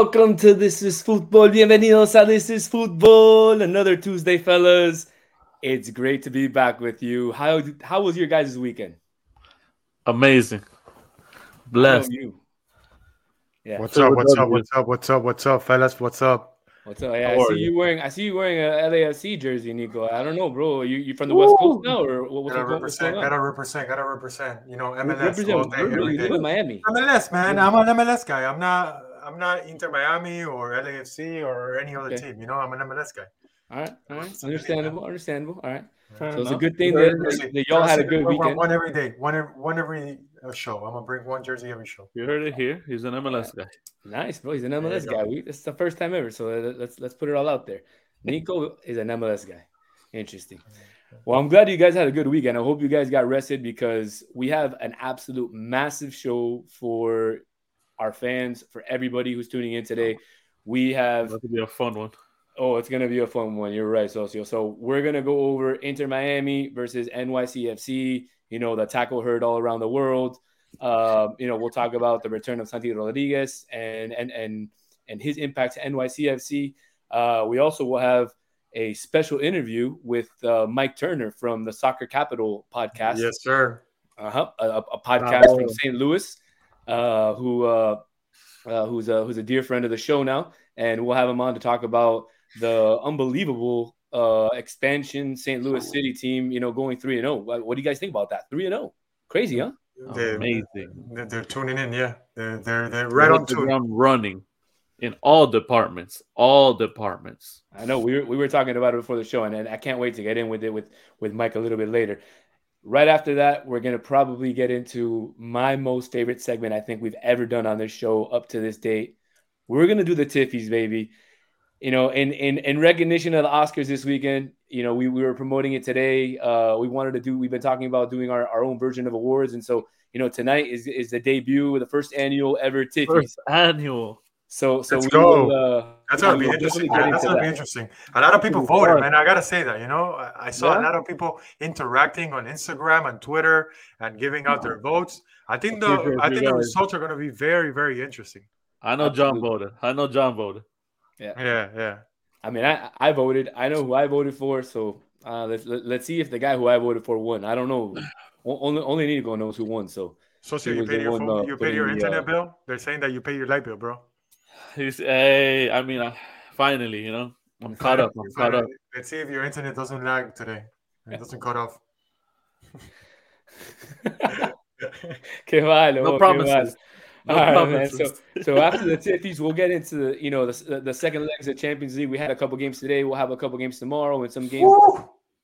Welcome to This is Football. Bienvenidos a This is Football. Another Tuesday, fellas. It's great to be back with you. How how was your guys' weekend? Amazing. Blessed. You? Yeah. What's up? What's up? What's up? What's up? What's up, fellas? What's up? What's up? Yeah, I see you wearing I see you wearing a LAFC jersey, Nico. I don't know, bro. You you from the West Coast now, or what's gotta represent? Gotta represent. Gotta represent. You know, MLS represent, all day, every day. You live in Miami. MLS, man. I'm an MLS guy. I'm not. I'm not Inter Miami or LAFC or any other okay. team. You know, I'm an MLS guy. All right, all right, understandable, understandable. All right, Fair so enough. it's a good thing that, that y'all had a good weekend. One every day, one every, one every uh, show. I'm gonna bring one jersey every show. You heard it here. He's an MLS guy. Nice, bro. He's an MLS guy. We, it's the first time ever, so let's let's put it all out there. Nico is an MLS guy. Interesting. Well, I'm glad you guys had a good weekend. I hope you guys got rested because we have an absolute massive show for our fans, for everybody who's tuning in today. We have going to be a fun one. Oh, it's gonna be a fun one. You're right, Socio. So we're gonna go over Inter Miami versus NYCFC. You know, the tackle heard all around the world. Uh, you know, we'll talk about the return of Santi Rodriguez and and and and his impact to NYCFC. Uh, we also will have a special interview with uh, Mike Turner from the Soccer Capital podcast. Yes, sir. Uh-huh. A, a podcast oh. from St. Louis uh, who uh, uh, who's a who's a dear friend of the show now, and we'll have him on to talk about the unbelievable uh, expansion St. Louis City team. You know, going three and zero. Oh. What do you guys think about that? Three and zero, crazy, huh? They're, Amazing. They're, they're, tuning in. Yeah, they're they're, they're right on tune. I'm running in all departments, all departments. I know we were, we were talking about it before the show, and, and I can't wait to get in with it with with Mike a little bit later. Right after that, we're going to probably get into my most favorite segment I think we've ever done on this show up to this date. We're going to do the Tiffies, baby. You know, in, in, in recognition of the Oscars this weekend, you know, we, we were promoting it today. Uh, we wanted to do, we've been talking about doing our, our own version of awards. And so, you know, tonight is, is the debut the first annual ever Tiffies. First annual. So, so let's go. Will, uh, That's gonna be interesting. That's gonna that. be interesting. A lot of people voted, man. I gotta say that. You know, I saw yeah. a lot of people interacting on Instagram and Twitter and giving out their votes. I think the I think the results are gonna be very, very interesting. I know John voted. I know John voted. Yeah, yeah, yeah. I mean, I I voted. I know who I voted for. So uh, let's let, us let us see if the guy who I voted for won. I don't know. only only Nico knows who won. So. So, so you paid your phone, uh, you paid your internet uh, bill. They're saying that you pay your light bill, bro. He's hey, I mean, uh, finally, you know, I'm caught up. I'm caught up. Let's see if your internet doesn't lag today. It doesn't cut off. que vale, no promises. No All right, man. So, so after the Tiffies, we'll get into the, you know the, the second legs of Champions League. We had a couple games today. We'll have a couple games tomorrow and some games.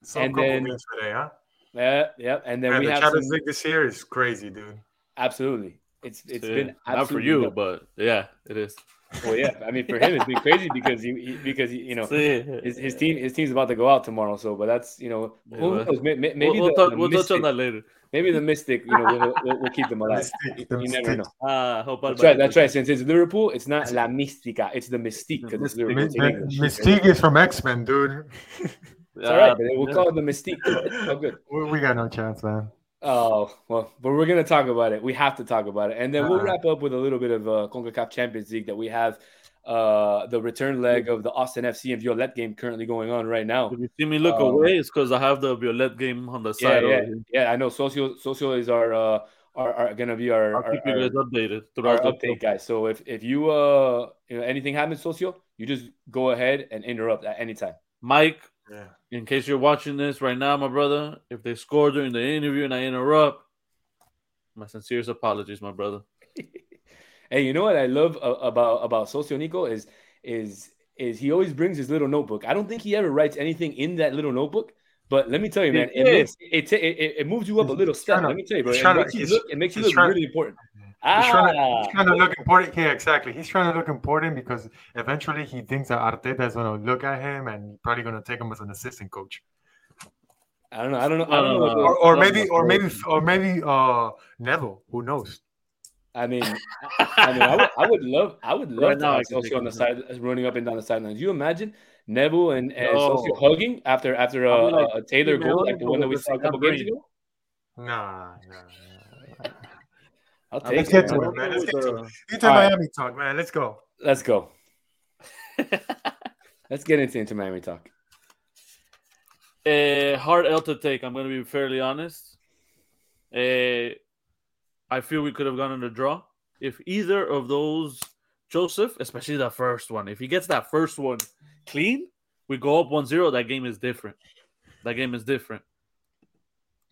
Some and then, games today, huh? Yeah, yeah. And then man, we the have Champions some, League this year is crazy, dude. Absolutely, it's it's yeah, been not for you, but yeah, it is. Well, yeah, I mean for him it's been crazy because he, he because he, you know his, his team his team's about to go out tomorrow. So, but that's you know who knows? Maybe, maybe we'll, the, talk, the we'll mystic, touch on that later. Maybe the mystic, you know, we'll, we'll, we'll keep them alive. Mystic, you, you never know. Ah, hope that's right. That's right. Since it's Liverpool, it's not la mística. It's the mystique because it's Liverpool. mystique is from X Men, dude. It's all right, but we'll call it the mystique. Oh, good. We got no chance, man. Oh well, but we're gonna talk about it. We have to talk about it, and then we'll wrap up with a little bit of uh, Concacaf Champions League that we have uh, the return leg of the Austin FC and Violette game currently going on right now. If you see me look um, away, it's because I have the Violette game on the yeah, side. Yeah, yeah, I know. Socio Socio is our uh, are, are going to be our, I'll keep our, you guys updated our throughout the update guys. So if if you uh you know anything happens, socio, you just go ahead and interrupt at any time. Mike, Yeah. In case you're watching this right now, my brother, if they score during the interview and I interrupt, my sincerest apologies, my brother. Hey, you know what I love uh, about about Socio Nico is is is he always brings his little notebook. I don't think he ever writes anything in that little notebook. But let me tell you, man, it Yeah. makes it, it, it, it moves you up a little step. to- Let me tell you, bro. It trying to- makes you look. It makes you look trying- really important. He's Ah, trying, to, he's trying to look important. Yeah, exactly. He's trying to look important because eventually he thinks that Arteta is going to look at him and probably going to take him as an assistant coach, I don't know. I don't know. I don't know. No, what no, the- or, or maybe, or maybe, or maybe uh Neville. Who knows? I mean, I mean, I would, I would love, I would love Right to now, I have can Socio on the side, running up and down the sidelines. You imagine Neville and, and No. Socio hugging after after a, like, a Taylor goal like the one that we saw a couple games brain." ago? Nah, nah. I'll take Let's it. get to man. it, man. Let's get to it. Inter All right. Miami talk, man. Let's go. Let's go. Let's get into Inter Miami talk. Uh, hard L to take. I'm going to be fairly honest. Uh, I feel we could have gone on a draw if either of those Josef, especially the first one, if he gets that first one clean, we go up 1-0. That game is different. That game is different.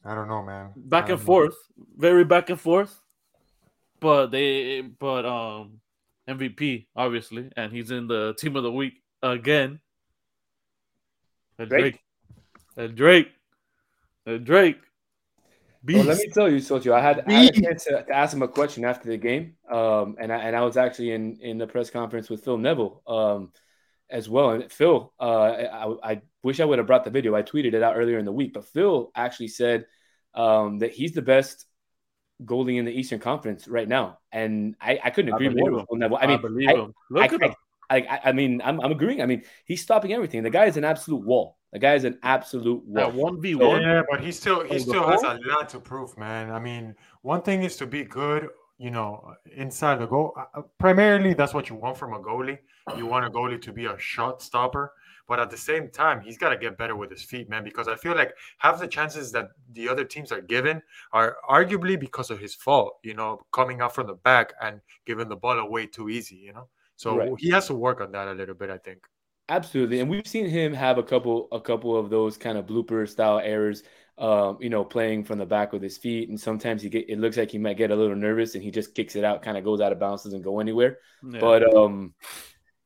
I don't know, man. Back and know. forth, very back and forth. But they, but um, MVP obviously, and he's in the team of the week again. And Drake? Drake. And Drake. And Drake. Well, let me tell you, Socio, I had, I had a chance to, to ask him a question after the game, um, and I and I was actually in in the press conference with Phil Neville um, as well. And Phil, uh, I, I wish I would have brought the video. I tweeted it out earlier in the week, but Phil actually said um, that he's the best goalie in the Eastern Conference right now, and I, I couldn't agree believe more him. with Phil Neville. I I mean, believe I- him. Look I, at him. I, I, I mean, I'm, I'm agreeing. I mean, he's stopping everything. The guy is an absolute wall. The guy is an absolute wall. At one v one. yeah, but he still he Oh, still has a lot to prove, man. I mean, one thing is to be good, you know, inside the goal. Uh, Primarily, that's what you want from a goalie. You want a goalie to be a shot stopper, but at the same time, he's got to get better with his feet, man. Because I feel like half the chances that the other teams are given are arguably because of his fault. You know, coming out from the back and giving the ball away too easy. You know, so Right. he has to work on that a little bit. I think. Absolutely, and we've seen him have a couple a couple of those kind of blooper style errors. Um, you know, playing from the back with his feet, and sometimes he get it looks like he might get a little nervous, and he just kicks it out, kind of goes out of bounds, doesn't go anywhere. Yeah. But um,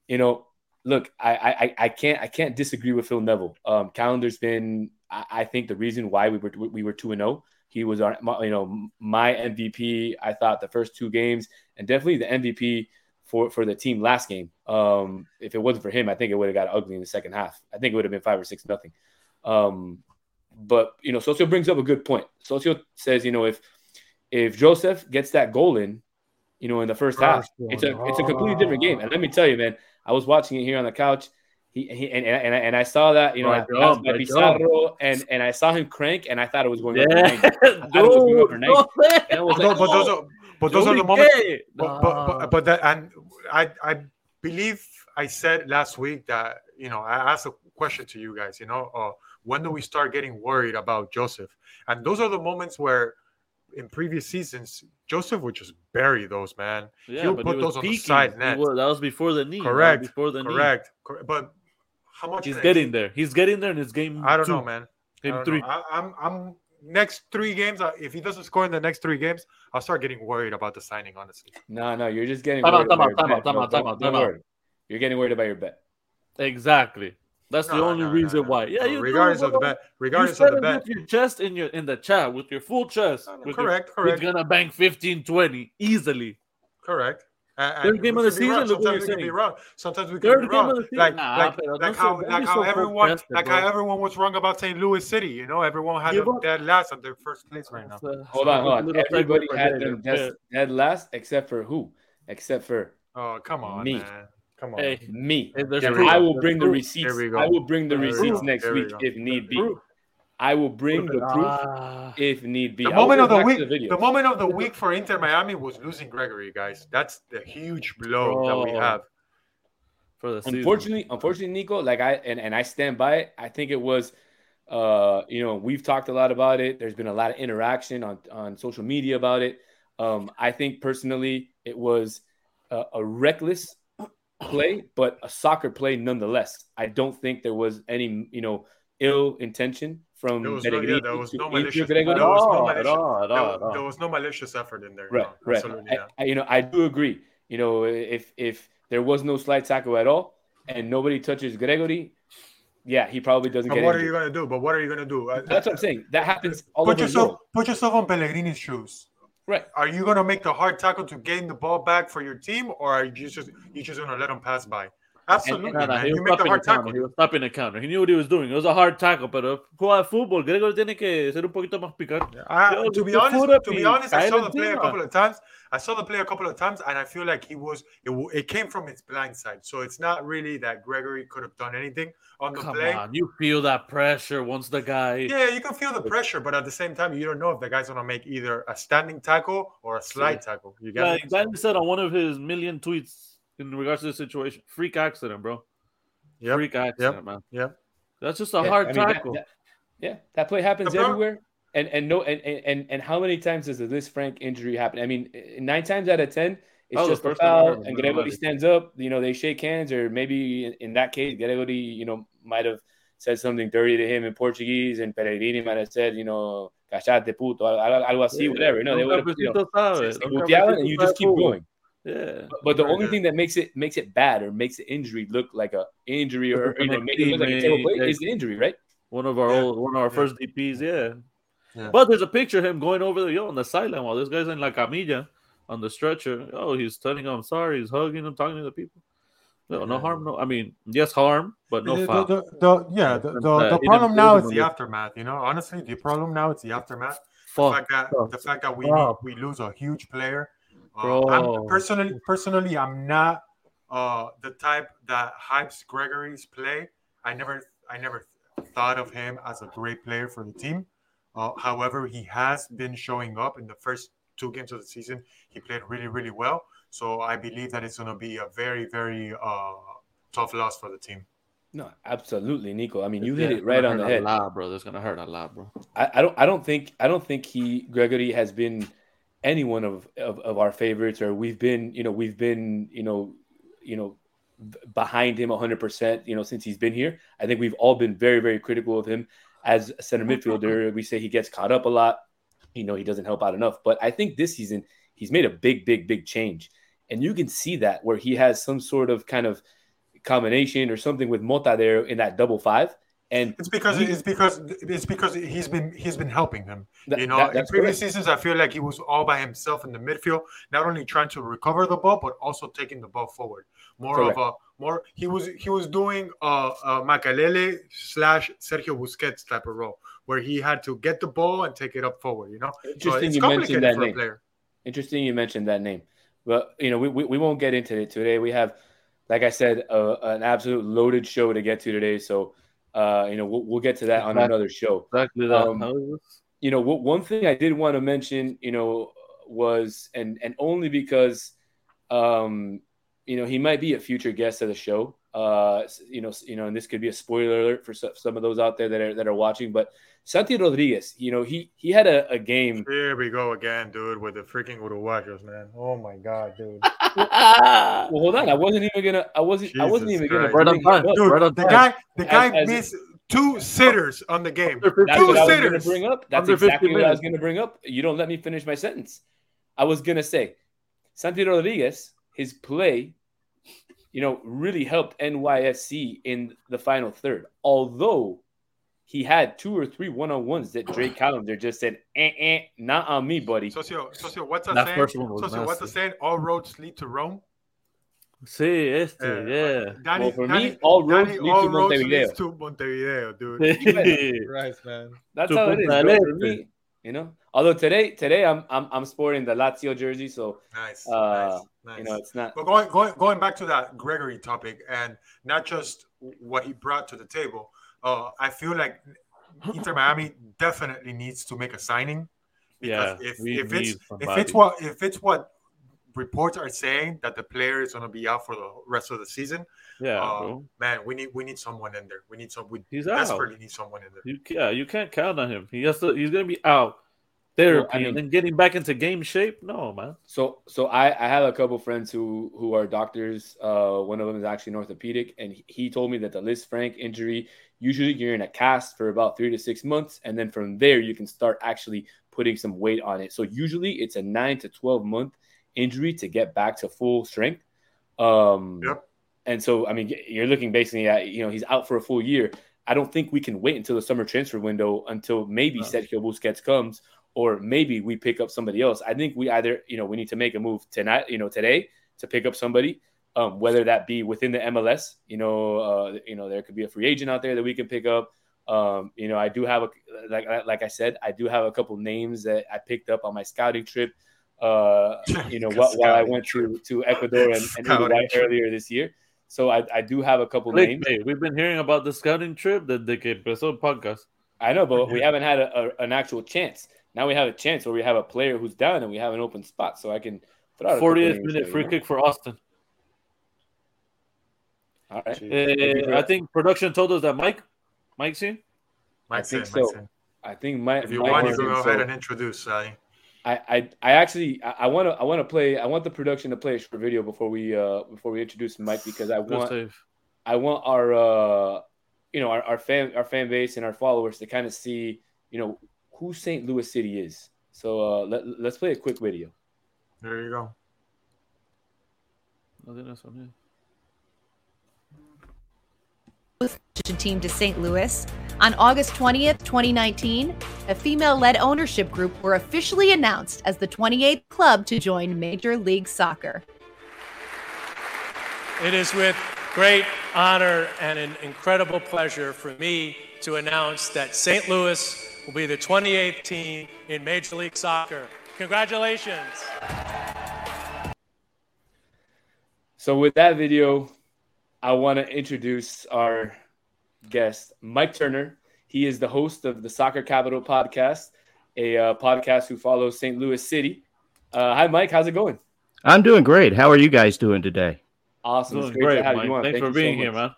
you know, look, I I I can't I can't disagree with Phil Neville. Um, Callender's been I, I think the reason why we were we were two and zero. He was our my- you know my MVP. I thought the first two games, and definitely the MVP for for the team last game. Um, if it wasn't for him, I think it would have got ugly in the second half. I think it would have been five or six nothing. Um, but you know, Socio brings up a good point. Socio says, you know, if if Josef gets that goal in, you know, in the first half, it's a it's a completely different game. And let me tell you, man, I was watching it here on the couch. He, he and, and, and I saw that, you know, Right I passed on, by Pizarro, and and I saw him crank, and I thought it was going over yeah, 90. I thought it was going over dude. 90. no way. And I was No, like, but those oh. are but those are the moments. But, but, but, but that, and I, I believe I said last week that, you know, I asked a question to you guys, you know, uh, when do we start getting worried about Josef? And those are the moments where in previous seasons, Josef would just bury those, man. yeah, he'll but put he was those on the side net. was- that was before the knee. That was Correct. Before the knee. Correct. Correct. But how much? He's getting there. He's getting there in his game. I don't two, know, man. I Game don't three. know. I, I'm, I'm next three games. uh, If he doesn't score in the next three games, I'll start getting worried about the signing. Honestly. No, no, you're just getting Time out, worried time about out, time out, time out, time Don't- out, time out. worry. You're getting worried about your bet. Exactly. That's the only no, no, reason no. why. Yeah, No, you regardless of the bet, regardless of the bet, with your chest in your in the chat with your full chest. No, no, with correct, your, correct. He's gonna bank 15, 20 easily. correct. And, Third game of the can wrong. season, look what Sometimes you're we can be wrong. Sometimes we can Third be game wrong. of the season. Like, Nah, like, pero like don't how, so- don't like how so everyone, like bro. how everyone was wrong about St. Louis City. You know, everyone had Give them dead last at their first place right now. Uh, Hold so on, hold on. Everybody had later. them dead, dead last, except for who? Except for Oh, come on, Me. man. Come on. Hey, me. Hey, there's And proof. I will There's bring the proof. receipts. Here we go. I will bring the There receipts next There week go. if need be. I will bring the proof Ah. if need be. The moment of the week, the, the moment of the week for Inter Miami was losing Gregore, guys. That's the huge blow that we have. for the season. Unfortunately, unfortunately, Nico, like I and, and I stand by it. I think it was uh, you know, we've talked a lot about it. There's been a lot of interaction on on social media about it. Um, I think personally it was a, a reckless play, but a soccer play nonetheless. I don't think there was any, you know, ill intention from there was no, yeah, there was no malicious, there was no malicious, there, there was no malicious effort in there. Right, no, right. I, yeah. I, you know, I do agree. You know, if if there was no slide tackle at all and nobody touches Gregore, yeah, he probably doesn't but get. What injured. are you gonna do? But what are you gonna do? That's what I'm saying. That happens all put over yourself, Put yourself on Pellegrini's shoes. Right. Are you gonna make the hard tackle to gain the ball back for your team, or are you just you just gonna let them pass by? Absolutely. No, no, he, was stopping the counter. he was stopping the counter. He knew what he was doing. It was a hard tackle, pero juega fútbol. Gregore tiene que ser un poquito más picante. To be honest, to be honest, I saw the play a couple of times. I saw the play a couple of times, and I feel like he was. It, it came from his blind side, so it's not really that Gregore could have done anything on the Come play. on, you feel that pressure once the guy. Yeah, you can feel the pressure, but at the same time, you don't know if the guy's gonna make either a standing tackle or a slide tackle. You get like Danny said on one of his million tweets in regards to the situation, freak accident, bro. Yep. Freak accident, Yep. man. Yeah. That's just a Yeah, hard I mean, tackle. that- yeah, that play happens The everywhere. And and no and, and and how many times does this Frank injury happen? I mean, nine times out of ten, it's Oh, just a first time I foul, and it, Gregore stands up. You know, they shake hands, or maybe in, in that case, Gregore, you know, might have said something dirty to him in Portuguese, and Pellegrini might have said, you know, "Cachate puto," al- algo así, whatever. No, they would have, you know, cafecito sabe, se un puteaban, and you just keep sabe going. Yeah. But the only good. thing that makes it makes it bad or makes the injury look like a injury or you know make it look like a terrible play is the injury, right? One of our Yeah. old, one of our Yeah. first DPs, yeah. Yeah. But there's a picture of him going over the yo on the sideline while this guy's in La Camilla on the stretcher. Oh, he's telling him I'm sorry. He's hugging him, talking to the people. No, no harm. No, I mean, yes, harm, but no the, foul. the, the, yeah, the, the, the problem now is the aftermath. You know, honestly, the problem now is the aftermath. The fact that Fuck. the fact that we Fuck. we lose a huge player. Uh, Bro. I'm personally, personally, I'm not uh, the type that hypes Gregore's play. I never, I never thought of him as a great player for the team. Uh, however, he has been showing up in the first two games of the season. He played really, really well. So I believe that it's going to be a very, very uh, tough loss for the team. No, absolutely, Nico. I mean, you Yeah, hit it right on the head. A lot, bro. That's gonna hurt a lot, bro. I, I don't I don't think I don't think he Gregore has been any one of, of of our favorites or we've been you know we've been you know you know behind him 100% you know since he's been here. I think we've all been very very critical of him as a center midfielder. We say he gets caught up a lot. You know, he doesn't help out enough, but I think this season he's made a big big big change. And you can see that where he has some sort of kind of combination or something with Mota there in that double five. And It's because we- it's because it's because he's been he's been helping him. That- you know, that- in previous correct. seasons, I feel like he was all by himself in the midfield, not only trying to recover the ball but also taking the ball forward. More Correct. of a more he was he was doing uh, uh Makelele slash Sergio Busquets type of role where he had to get the ball and take it up forward. You know, so Interesting it's you mentioned that name. player. Interesting you mentioned that name. But you know, we, we, we won't get into it today. We have, like I said, uh, an absolute loaded show to get to today. So, uh, you know, we'll, we'll get to that on Exactly. another show. Exactly that. Um, How is this? You know, w- one thing I did want to mention, you know, was and and only because, um, you know, he might be a future guest of the show. Uh, you know, you know, and this could be a spoiler alert for some, some of those out there that are that are watching. But Santi Rodriguez, you know, he he had a, a game Here we go again, dude, with the freaking Uruguayos, man. Oh my god, dude. Well, hold on. I wasn't even gonna. I wasn't. I wasn't Jesus even gonna. Christ. Right on time. Dude, Right on the guy, the guy As- as- missed two sitters on the game. That's Two what I was sitters. gonna bring up. That's Under exactly what I was gonna bring up. You don't let me finish my sentence. I was gonna say, Santi Rodriguez, his play, you know, really helped NYSC in the final third. Although he had two or three one-on-ones that Drake Callender just said, eh, eh, not on me, buddy. Socio, socio, what's that, That saying? first one Socio, what's the saying? All roads lead to Rome. Sí, este, Uh, yeah. Danny, Well, for Danny, me, all roads Danny, lead all to roads Montevideo. leads to Montevideo, dude. Christ, man. That's To how it is. Bro, for me, you know. Although today, today I'm I'm I'm sporting the Lazio jersey, so Nice, Uh, nice, nice. you know it's not. But going going going back to that Gregore topic and not just what he brought to the table, uh, I feel like Inter Miami definitely needs to make a signing Yeah, because if, if it's need if it's what if it's what reports are saying that the player is going to be out for the rest of the season, Yeah, uh, man, we need we need someone in there. We need some. We He's out. desperately need someone in there. You, yeah, you can't count on him. He has to. He's gonna be out therapy well, I mean, and then getting back into game shape. No, man. So so I, I have a couple friends who who are doctors. Uh, one of them is actually an orthopedic, and he told me that the Lisfranc injury usually you're in a cast for about three to six months, and then from there you can start actually putting some weight on it. So usually it's a nine to twelve month injury to get back to full strength. Um, yep. And so I mean you're looking basically at you know he's out for a full year. I don't think we can wait until the summer transfer window until maybe no. Sergio Busquets comes or maybe we pick up somebody else. I think we either, you know, we need to make a move tonight, you know, today to pick up somebody, um, whether that be within the MLS, you know, uh, you know, there could be a free agent out there that we can pick up. Um, you know, I do have a like like I said, I do have a couple names that I picked up on my scouting trip. Uh, you know, while, while I went to to Ecuador and, and Uruguay earlier this year. So I, I do have a couple Wait, names. Hey, we've been hearing about the scouting trip that the que empezó podcast. I know, but we haven't had a, a, an actual chance. Now we have a chance where we have a player who's down and we have an open spot, so I can throw out 40th minute free kick for Austin. All right. Uh, I think production told us that Mike, Mike's here. I think so. I think Mike. If you Mike want, you can go ahead and introduce Sally. I, I, I actually I want to I want to play I want the production to play a short video before we uh before we introduce Mike because I want I want our uh you know our, our fan our fan base and our followers to kind of see you know who St. Louis City is. So uh, let, let's play a quick video. There you go. Team to St. Louis. On August 20th, 2019, a female led ownership group were officially announced as the 28th club to join Major League Soccer. It is with great honor and an incredible pleasure for me to announce that St. Louis will be the 28th team in Major League Soccer. Congratulations. So, with that video, I want to introduce our guest, Mike Turner. He is the host of the Soccer Capital podcast, a uh, podcast who follows St. Louis City. Uh, hi, Mike. How's it going? I'm doing great. How are you guys doing today? Awesome. Doing great, Mike. Thanks Thank for being so here, man.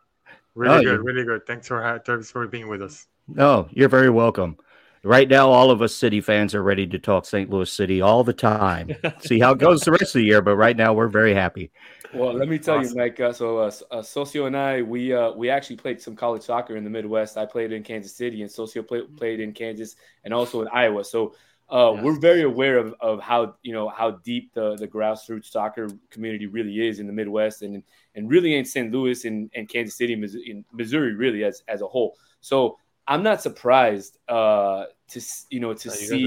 Really oh, good. Really good. Thanks for, thanks for being with us. No, you're very welcome right now all of us city fans are ready to talk st louis city all the time see how it goes the rest of the year but right now we're very happy well let me tell awesome. you mike uh, so uh, uh, socio and i we uh, we actually played some college soccer in the midwest i played in kansas city and socio play, played in kansas and also in iowa so uh, yes. we're very aware of, of how you know how deep the, the grassroots soccer community really is in the Midwest and and really in St. Louis and, and Kansas City, in Missouri, really as as a whole. So I'm not surprised uh, to you know to see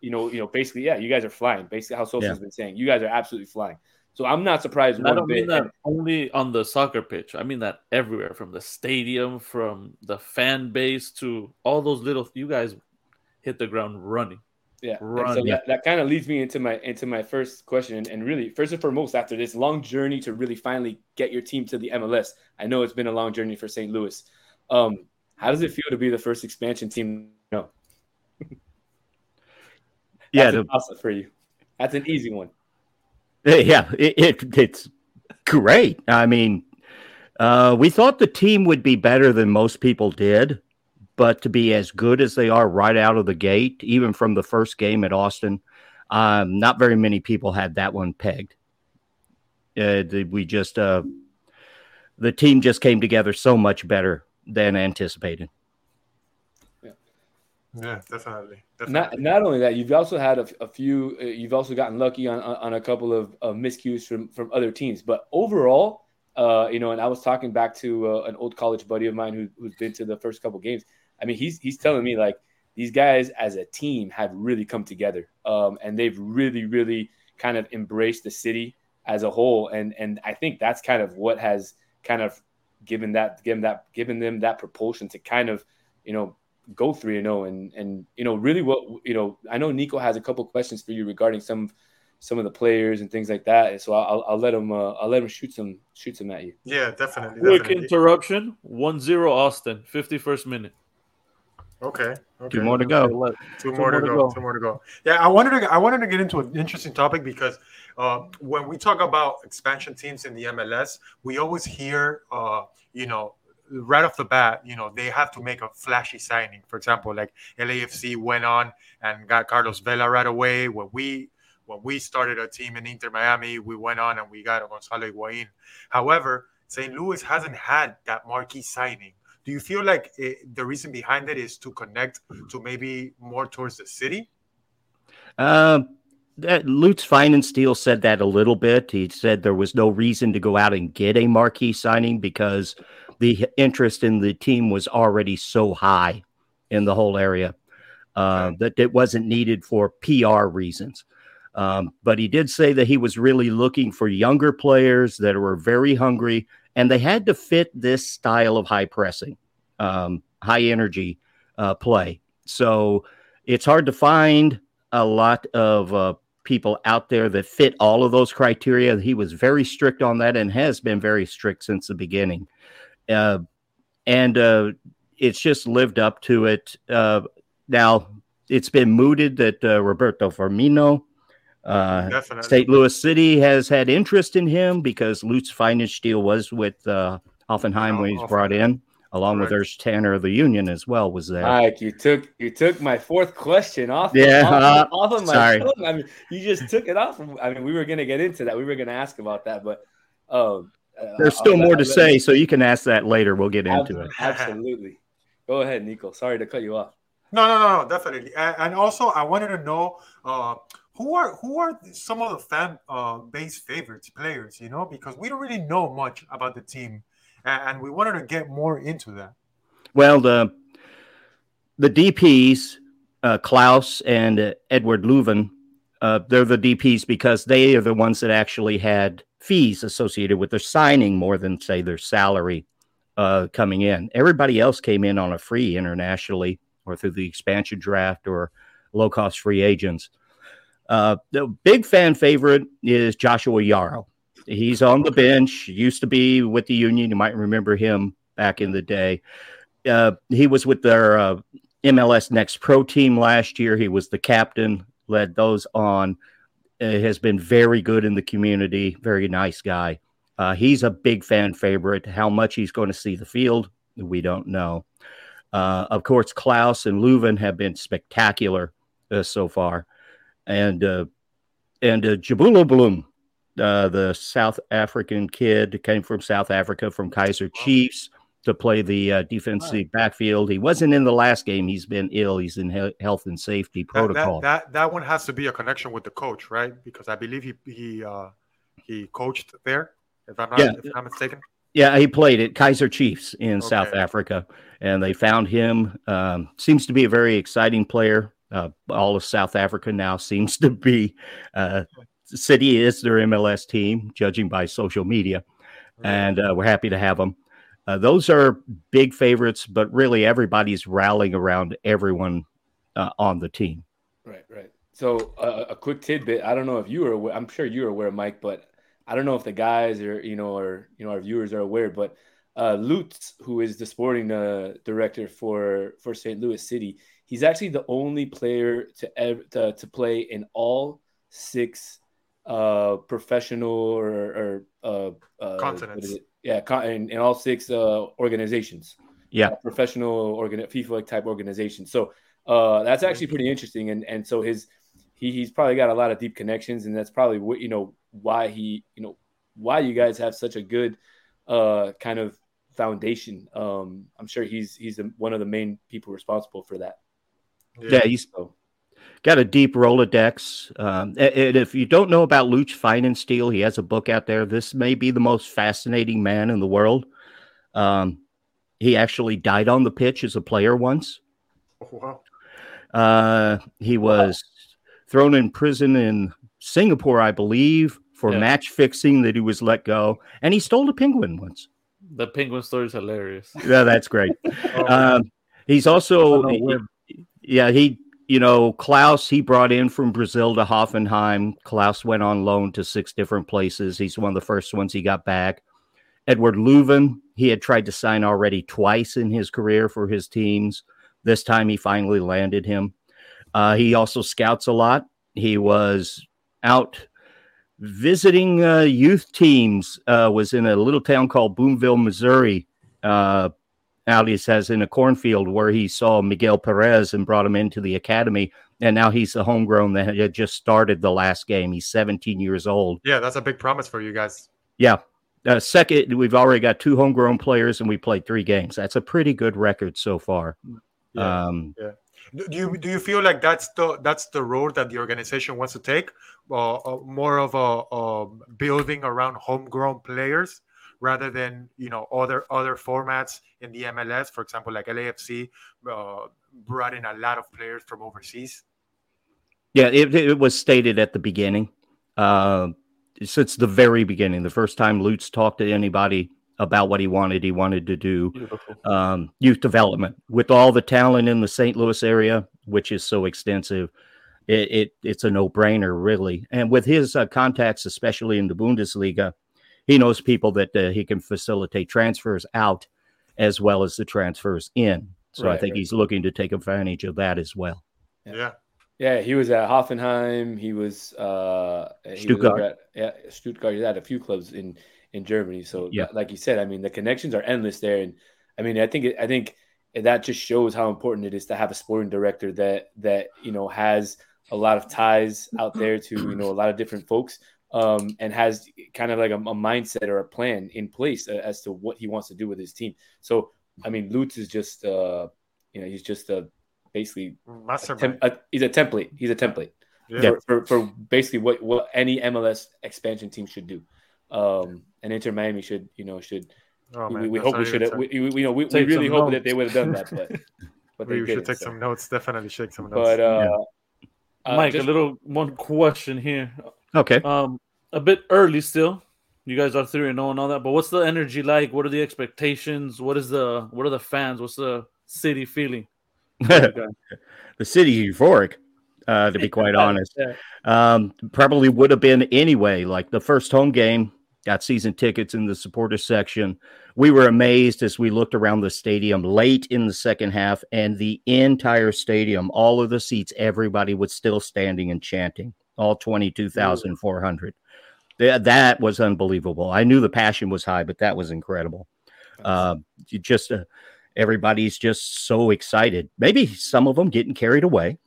you know you know basically yeah you guys are flying basically how Sosa's yeah. been saying you guys are absolutely flying. So I'm not surprised. I don't bit. mean that only on the soccer pitch. I mean that everywhere, from the stadium, from the fan base to all those little. You guys hit the ground running. Yeah, running. so that, that kind of leads me into my into my first question, and, and really first and foremost, after this long journey to really finally get your team to the MLS, I know it's been a long journey for St. Louis. Um, how does it feel to be the first expansion team? No. yeah, the, for you. That's an easy one. Yeah, it, it it's great. I mean, uh, we thought the team would be better than most people did, but to be as good as they are right out of the gate, even from the first game at Austin, um, not very many people had that one pegged. Uh, we just uh, the team just came together so much better than anticipated. Yeah, definitely. definitely. Not not only that, you've also had a, a few. Uh, you've also gotten lucky on, on a couple of, of miscues from from other teams, but overall, uh, you know, and I was talking back to uh, an old college buddy of mine who, who's been to the first couple games. I mean, he's he's telling me like these guys as a team have really come together, um, and they've really really kind of embraced the city as a whole, and and I think that's kind of what has kind of given that given that given them that propulsion to kind of you know go three and zero oh and and you know really what you know I know Nico has a couple questions for you regarding some some of the players and things like that. So I'll, I'll let him uh, I'll let him shoot some shoot some at you. Yeah, definitely. Quick definitely. interruption. 1-0 Austin. Fifty first minute. Okay. okay. Two more to go. Two, Two more, to, go. go. Two more to go. Yeah, I wanted to I wanted to get into an interesting topic because uh, when we talk about expansion teams in the MLS, we always hear, uh, you know, right off the bat, you know, they have to make a flashy signing. For example, like LAFC went on and got Carlos Vela right away. When we when we started a team in Inter Miami, we went on and we got Gonzalo Higuain. However, St. Louis hasn't had that marquee signing. Do you feel like it, the reason behind it is to connect to maybe more towards the city? Uh, that Lutz Pfannenstiel said that a little bit. He said there was no reason to go out and get a marquee signing because the interest in the team was already so high in the whole area uh, that it wasn't needed for PR reasons. Um, but he did say that he was really looking for younger players that were very hungry and they had to fit this style of high pressing, um, high energy uh, play. So it's hard to find a lot of uh, people out there that fit all of those criteria. He was very strict on that and has been very strict since the beginning. Uh, and uh, it's just lived up to it. Uh, now, it's been mooted that uh, Roberto Firmino, uh, St. Louis City has had interest in him because Lutz Pfannenstiel was with uh, Hoffenheim oh, when he's brought in along Correct. with Ernst Tanner of the Union as well was there. Mike, you took you took my fourth question off. Yeah, off, uh, off of my sorry. Tongue. I mean, you just took it off. I mean, we were gonna get into that. We were gonna ask about that, but um, uh, there's still more to say, so you can ask that later. We'll get into it. Absolutely. Go ahead, Nico. Sorry to cut you off. No, no, no, definitely. And, and also, I wanted to know uh, who are who are some of the fan uh, base favorites players. You know, because we don't really know much about the team, and, and we wanted to get more into that. Well, the the DPS, uh, Klauss and uh, Eduard Löwen, uh, they're the DPS because they are the ones that actually had fees associated with their signing more than say their salary uh, coming in. Everybody else came in on a free internationally or through the expansion draft or low cost free agents. Uh, the big fan favorite is Joshua Yaro. He's on the bench, used to be with the Union. You might remember him back in the day. Uh, he was with their uh, MLS Next Pro team last year. He was the captain, led those on. Uh, has been very good in the community. Very nice guy. Uh, he's a big fan favorite. How much he's going to see the field, we don't know. Uh, of course, Klauss and Löwen have been spectacular uh, so far, and and uh, Njabulo Blom, the South African kid, came from South Africa from Kaizer Chiefs to play the uh, defensive right. backfield. He wasn't in the last game. He's been ill. He's in he- health and safety protocol. That, that, that one has to be a connection with the coach, right? Because I believe he he uh, he coached there. If I'm not, yeah. if I'm mistaken. Yeah, he played at Kaizer Chiefs in okay. South Africa, and they found him. Um, seems to be a very exciting player. Uh, all of South Africa now seems to be. Uh, City is their MLS team, judging by social media, right. and uh, we're happy to have them. Uh, those are big favorites, but really everybody's rallying around everyone uh, on the team. Right, right. So uh, a quick tidbit. I don't know if you are aware. I'm sure you're aware, Mike, but I don't know if the guys or you know or you know our viewers are aware. But uh, Lutz, who is the sporting uh, director for for St. Louis City, he's actually the only player to ever to, to play in all six uh, professional or, or uh, uh, continents yeah, in, in all six uh, organizations. Yeah, uh, professional organ FIFA type organizations. So uh, that's actually pretty interesting. And and so his he, he's probably got a lot of deep connections, and that's probably what you know why he you know why you guys have such a good uh, kind of foundation. Um, I'm sure he's he's one of the main people responsible for that. Yeah, yeah he's so got a deep Rolodex. Um, and if you don't know about Lutz Pfannenstiel, he has a book out there. This may be the most fascinating man in the world. Um, he actually died on the pitch as a player once. Oh, wow. Uh, he was wow. thrown in prison in Singapore, I believe, for yeah. match fixing that he was let go. And he stole a penguin once. The penguin story is hilarious. Yeah, that's great. oh, um, he's also, he, yeah, he you know, Klauss, he brought in from Brazil to Hoffenheim. Klauss went on loan to six different places. He's one of the first ones he got back. Eduard Löwen, he had tried to sign already twice in his career for his teams. This time he finally landed him. Uh, he also scouts a lot. He was out visiting uh, youth teams, uh, was in a little town called Boonville, Missouri, he says, in a cornfield where he saw Miguel Perez and brought him into the academy. And now he's the homegrown that had just started the last game. He's 17 years old. Yeah, that's a big promise for you guys. Yeah. Uh, second, we've already got two homegrown players and we played three games. That's a pretty good record so far. Yeah. Um, yeah. Do you do you feel like that's the that's the road that the organization wants to take, uh, uh, more of a, a building around homegrown players rather than you know other other formats in the MLS, for example, like LAFC uh, brought in a lot of players from overseas. Yeah, it, it was stated at the beginning, uh, since the very beginning. The first time Lutz talked to anybody about what he wanted, he wanted to do um, youth development with all the talent in the St. Louis area, which is so extensive. It, it it's a no brainer, really. And with his uh, contacts, especially in the Bundesliga, he knows people that uh, he can facilitate transfers out as well as the transfers in. So Right, I think right. he's looking to take advantage of that as well. Yeah, Yeah, he was at Hoffenheim. He was uh he Stuttgart. over at, yeah, Stuttgart. He's at a few clubs in in Germany. So Yeah. like you said, I mean the connections are endless there, and I mean I think it, I think that just shows how important it is to have a sporting director that that you know has a lot of ties out there to you know a lot of different folks. Um, and has kind of like a, a mindset or a plan in place uh, as to what he wants to do with his team. So, I mean, Lutz is just, uh, you know, he's just a basically mastermind. Tem- uh, he's a template. He's a template Yeah. for, for, for basically what, what any MLS expansion team should do. Um, and Inter Miami should, you know, should Oh, we, man, we that's hope we should even we, we, you know we, we really hope notes. that they would have done that, but but they we should didn't, take so. some notes. Definitely shake some notes. But uh, uh, Mike, just- a little one question here. Okay. Um, a bit early still. You guys are three and zero and all that, but what's the energy like? What are the expectations? What is the what are the fans? What's the city feeling? the city euphoric, uh, to be quite honest. Yeah. Um, probably would have been anyway. Like the first home game, got season tickets in the supporter section. We were amazed as we looked around the stadium late in the second half, and the entire stadium, all of the seats, everybody was still standing and chanting. All twenty-two thousand four hundred. That that was unbelievable. I knew the passion was high, but that was incredible. Uh, just uh, everybody's just so excited. Maybe some of them getting carried away,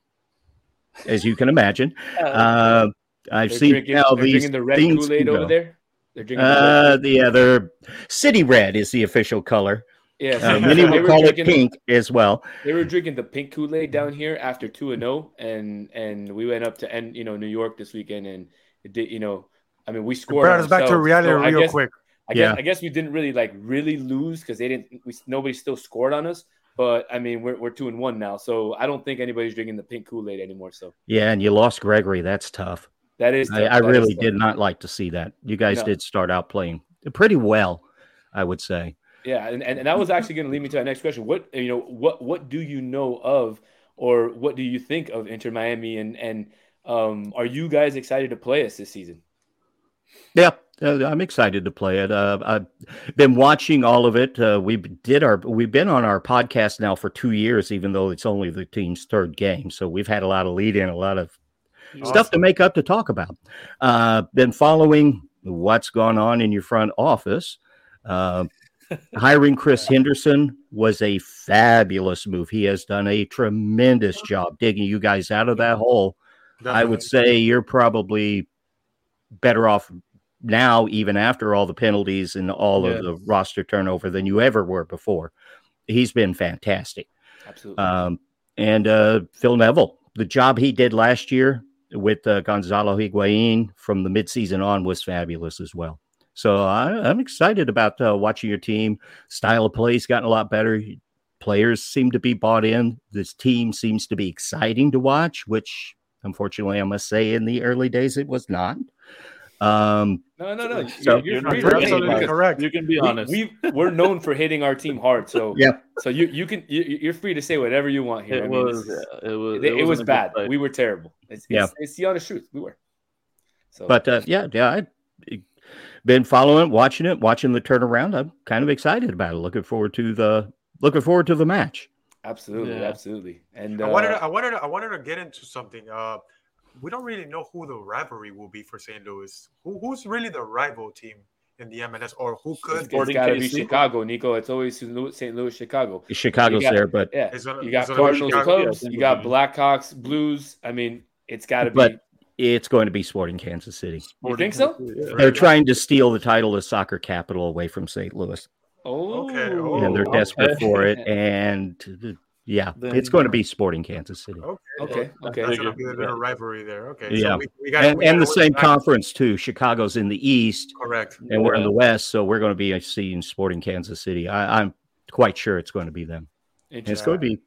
as you can imagine. Uh, I've they're seen drinking, these the red things Kool Aid can over there. They're drinking the Uh, the other city red is the official color. Yeah. Uh, many they will were call it pink as well. They were drinking the pink Kool Aid down here after two and zero, and and we went up to and you know New York this weekend, and it did you know, I mean we scored. brought us back to reality So I real guess- quick. I Yeah. guess I guess we didn't really like really lose because they didn't. We, nobody still scored on us, but I mean we're we're two and one now, so I don't think anybody's drinking the pink Kool Aid anymore. So Yeah, and you lost Gregore. That's tough. that is. I, tough. I That is really tough. did not like to see that. You guys No. did start out playing pretty well, I would say. Yeah, and, and, and that was actually going to lead me to that next question. What you know, what what do you know of, or what do you think of Inter Miami, and and um, are you guys excited to play us this season? Yeah, uh, I'm excited to play it. Uh, I've been watching all of it. Uh, we did our we've been on our podcast now for two years, even though it's only the team's third game. So we've had a lot of lead in, a lot of stuff to make up to talk about. Uh, been following what's gone on in your front office. Hiring Chris Henderson was a fabulous move. He has done a tremendous job digging you guys out of that hole. I would say you're probably better off now, even after all the penalties and all Yeah. of the roster turnover, than you ever were before. He's been fantastic. Absolutely. Um, and uh, Phil Neville, the job he did last year with uh, Gonzalo Higuain from the midseason on was fabulous as well. So I, I'm excited about uh, watching your team. Style of play's gotten a lot better. Players seem to be bought in. This team seems to be exciting to watch, which unfortunately I must say in the early days it was not. Um, no, no, no. so- you're, You're free not to You're hate absolutely because correct. You can be honest. we we're known for hitting our team hard. So Yeah. So you you can you, you're free to say whatever you want here. it I mean, was yeah, it was it, it wasn't was bad. We were terrible. It's, Yeah. it's, it's the honest truth. We were. So, but uh, yeah, yeah, I've been following, it, watching it, watching the turnaround. I'm kind of excited about it. Looking forward to the looking forward to the match. absolutely, Yeah. absolutely. And I wanted, uh, to, I wanted, to, I wanted to get into something. Uh, we don't really know who the rivalry will be for St. Louis. Who, who's really the rival team in the MLS, or who could? It's, it's got to be Chicago, Nico. It's always St. Louis, Chicago. Chicago's got, there, but yeah, gonna, you got Cardinals clubs, you got Blackhawks, Blues. I mean, it's got to be. But it's going to be Sporting Kansas City. Sporting you think so? Yeah. They're trying to steal the title of soccer capital away from St. Louis. Oh, okay. Oh, and they're desperate okay. for it. And yeah, then, it's going to be Sporting Kansas City. Okay, okay, okay. That's going to be a bit of rivalry there. Okay, yeah, so we, we got, and, we and the same conference too. Chicago's in the East, correct, and we're in the West, so we're going to be seeing Sporting Kansas City. I, am quite sure it's going to be them. It's going to be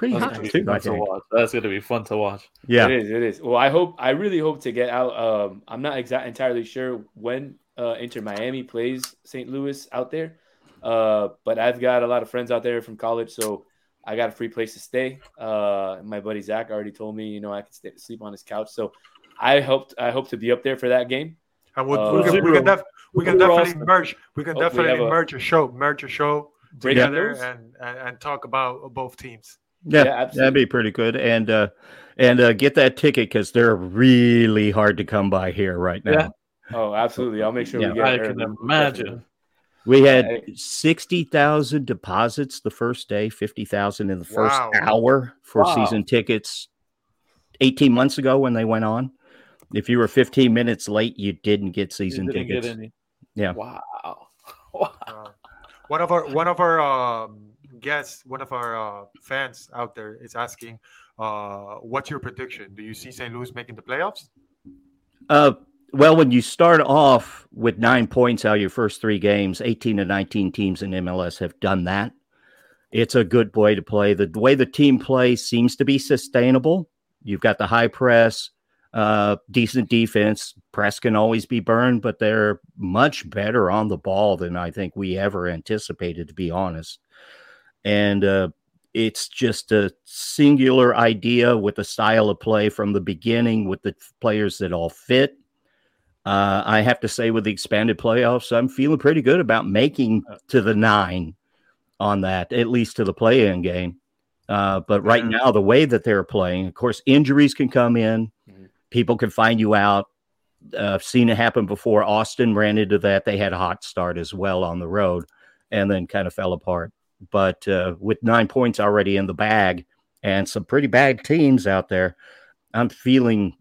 pretty That's hot too. To watch. That's going to be fun to watch. Yeah, it is. It is. Well, I hope. I really hope to get out. Um, I'm not exactly entirely sure when uh, Inter Miami plays St. Louis out there, uh, but I've got a lot of friends out there from college, so I got a free place to stay. Uh, my buddy Zach already told me, you know, I can stay, sleep on his couch. So I hope I hope to be up there for that game. And we'll, uh, we can, we can, def- we can definitely merge. We can definitely we merge a, a show, merge a show together, and, and, and talk about both teams. Yeah, yeah that'd be pretty good. And uh, and uh, get that ticket because they're really hard to come by here right now. Yeah. Oh, absolutely! I'll make sure yeah. we get. I can imagine. We had 60,000 deposits the first day, 50,000 in the first wow. hour for wow. season tickets 18 months ago when they went on. If you were 15 minutes late, you didn't get season didn't tickets. Get yeah. Wow. wow. One of our one of our um, guests, one of our uh, fans out there is asking, uh, "What's your prediction? Do you see St. Louis making the playoffs?" Uh, well, when you start off with nine points out of your first three games, 18 to 19 teams in MLS have done that. It's a good way to play. The, the way the team plays seems to be sustainable. You've got the high press, uh, decent defense. Press can always be burned, but they're much better on the ball than I think we ever anticipated, to be honest. And uh, it's just a singular idea with a style of play from the beginning, with the players that all fit uh, I have to say, with the expanded playoffs, I'm feeling pretty good about making uh. to the nine on that, at least to the play in game. Uh, but right now, the way that they're playing, of course, injuries can come in, mm-hmm. people can find you out. Uh, I've seen it happen before. Austin ran into that. They had a hot start as well on the road and then kind of fell apart. But uh, with nine points already in the bag and some pretty bad teams out there, I'm feeling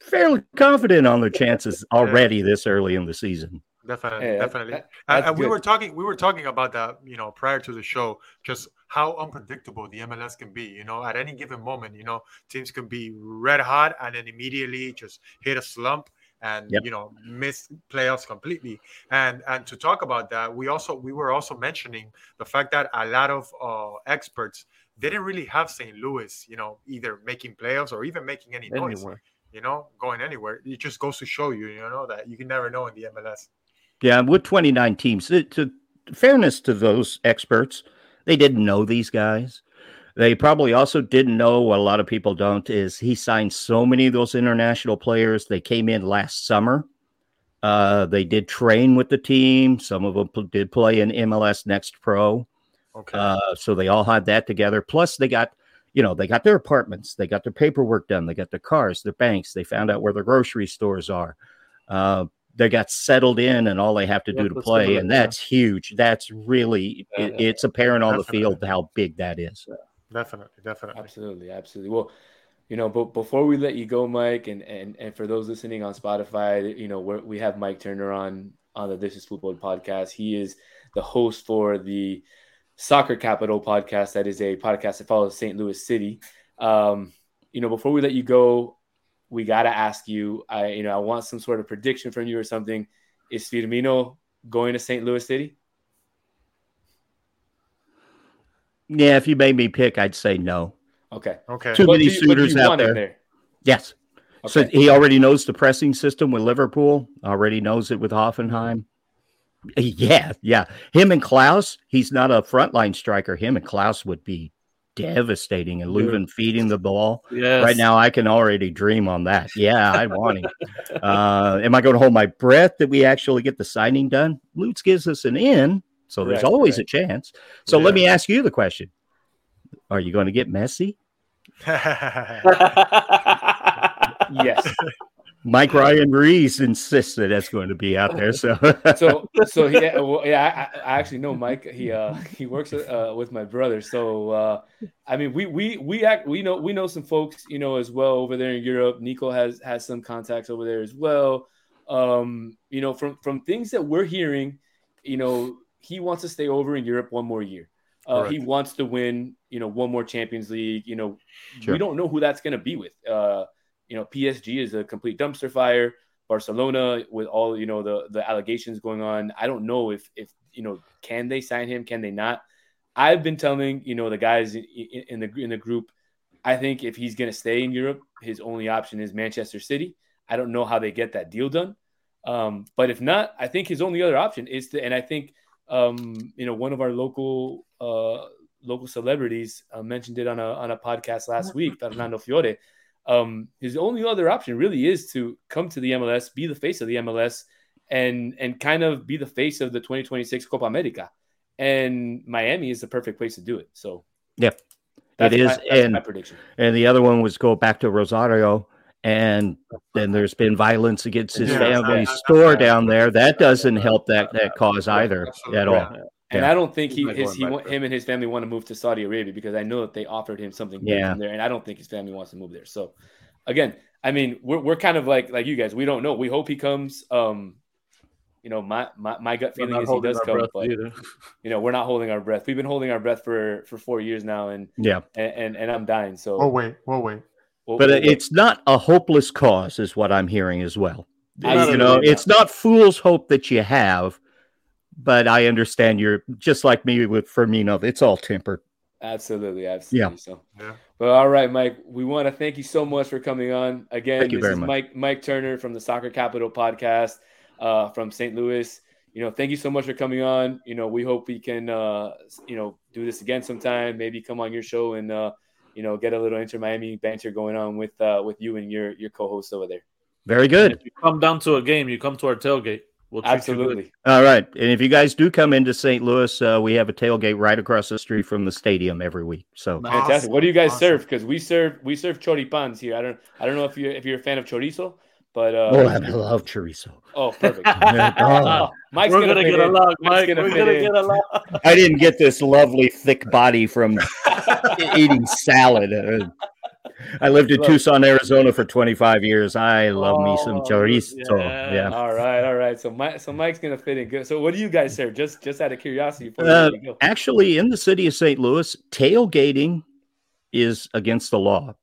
fairly confident on their chances already this early in the season. Definitely, yeah, definitely. That, and, we were talking, we were talking about that, you know, prior to the show, just how unpredictable the MLS can be. You know, at any given moment, you know, teams can be red hot and then immediately just hit a slump and yep. you know miss playoffs completely. And and to talk about that, we also we were also mentioning the fact that a lot of uh, experts didn't really have St. Louis, you know, either making playoffs or even making any noise. You know, going anywhere. It just goes to show you, you know, that you can never know in the MLS. Yeah, with 29 teams, to, to fairness to those experts, they didn't know these guys. They probably also didn't know what a lot of people don't is he signed so many of those international players. They came in last summer. Uh, they did train with the team. Some of them did play in MLS Next Pro. Okay. Uh, so they all had that together. Plus, they got you know, they got their apartments, they got their paperwork done, they got their cars, their banks, they found out where their grocery stores are. Uh, they got settled in and all they have to do to play and that's yeah. huge that's really yeah, it, it's apparent on the field how big that is definitely definitely absolutely absolutely well you know but before we let you go mike and and, and for those listening on spotify you know we have mike turner on on the this is football podcast he is the host for the Soccer Capital podcast. That is a podcast that follows St. Louis City. Um, you know, before we let you go, we got to ask you. I, you know, I want some sort of prediction from you or something. Is Firmino going to St. Louis City? Yeah, if you made me pick, I'd say no. Okay. Okay. Too many suitors out there. there. Yes. Okay. So he already knows the pressing system with Liverpool. Already knows it with Hoffenheim. Yeah, yeah. Him and Klauss. he's not a frontline striker. Him and Klauss would be devastating and Löwen feeding the ball. Yes. Right now, I can already dream on that. Yeah, I want him. uh, am I going to hold my breath that we actually get the signing done? Lutz gives us an in, so there's always right. a chance. So yeah. let me ask you the question: Are you going to get Messi? yes. Mike Ryan Reese insists that that's going to be out there. So, so, so yeah, well, yeah. I, I, actually know Mike. He uh, he works uh, with my brother. So, uh, I mean, we we we act we know we know some folks, you know, as well over there in Europe. Nico has has some contacts over there as well. Um, you know, from from things that we're hearing, you know, he wants to stay over in Europe one more year. Uh, he wants to win, you know, one more Champions League. You know, sure. we don't know who that's going to be with. Uh, you know, PSG is a complete dumpster fire. Barcelona, with all you know the the allegations going on, I don't know if if you know can they sign him, can they not? I've been telling you know the guys in, in the in the group. I think if he's going to stay in Europe, his only option is Manchester City. I don't know how they get that deal done, um, but if not, I think his only other option is to. And I think um, you know one of our local uh, local celebrities uh, mentioned it on a on a podcast last week, Fernando Fiore um, his only other option really is to come to the MLS, be the face of the MLS, and and kind of be the face of the 2026 Copa America. And Miami is the perfect place to do it. So, yeah, it is. My, and my prediction. And the other one was go back to Rosario. And then there's been violence against his yeah, family's store down there. That doesn't help that that cause either at all. And yeah. I don't think he his, he him and his family want to move to Saudi Arabia because I know that they offered him something yeah. there, and I don't think his family wants to move there. So, again, I mean, we're, we're kind of like like you guys. We don't know. We hope he comes. Um, you know, my my, my gut feeling is he does come, but either. you know, we're not holding our breath. We've been holding our breath for for four years now, and yeah, and and, and I'm dying. So, oh wait, oh wait. Well, but it's not a hopeless cause, is what I'm hearing as well. You know, it's not fool's hope that you have but I understand you're just like me with Firmino. It's all tempered. Absolutely, absolutely. Yeah. So, yeah. But all right, Mike, we want to thank you so much for coming on again. Thank you this is much. Mike Mike Turner from the Soccer Capital podcast uh, from St. Louis. You know, thank you so much for coming on. You know, we hope we can uh, you know do this again sometime. Maybe come on your show and uh, you know get a little Inter Miami banter going on with uh, with you and your your co-host over there. Very good. if you come down to a game, you come to our tailgate. We'll Absolutely. All right. And if you guys do come into St. Louis, uh, we have a tailgate right across the street from the stadium every week. So fantastic. What do you guys awesome. serve? Because we serve we serve choripans here. I don't I don't know if you if you're a fan of chorizo, but uh, oh, I love chorizo. Oh, perfect. oh. Mike's We're gonna, gonna get along, Mike. Gonna We're gonna in. get along. I didn't get this lovely thick body from eating salad. Uh, I lived in Tucson, Arizona for 25 years. I love oh, me some oh, chorizo. Yeah. yeah. All right, all right. So Mike, so Mike's gonna fit in good. So what do you guys serve? Just just out of curiosity. Uh, actually, in the city of St. Louis, tailgating is against the law.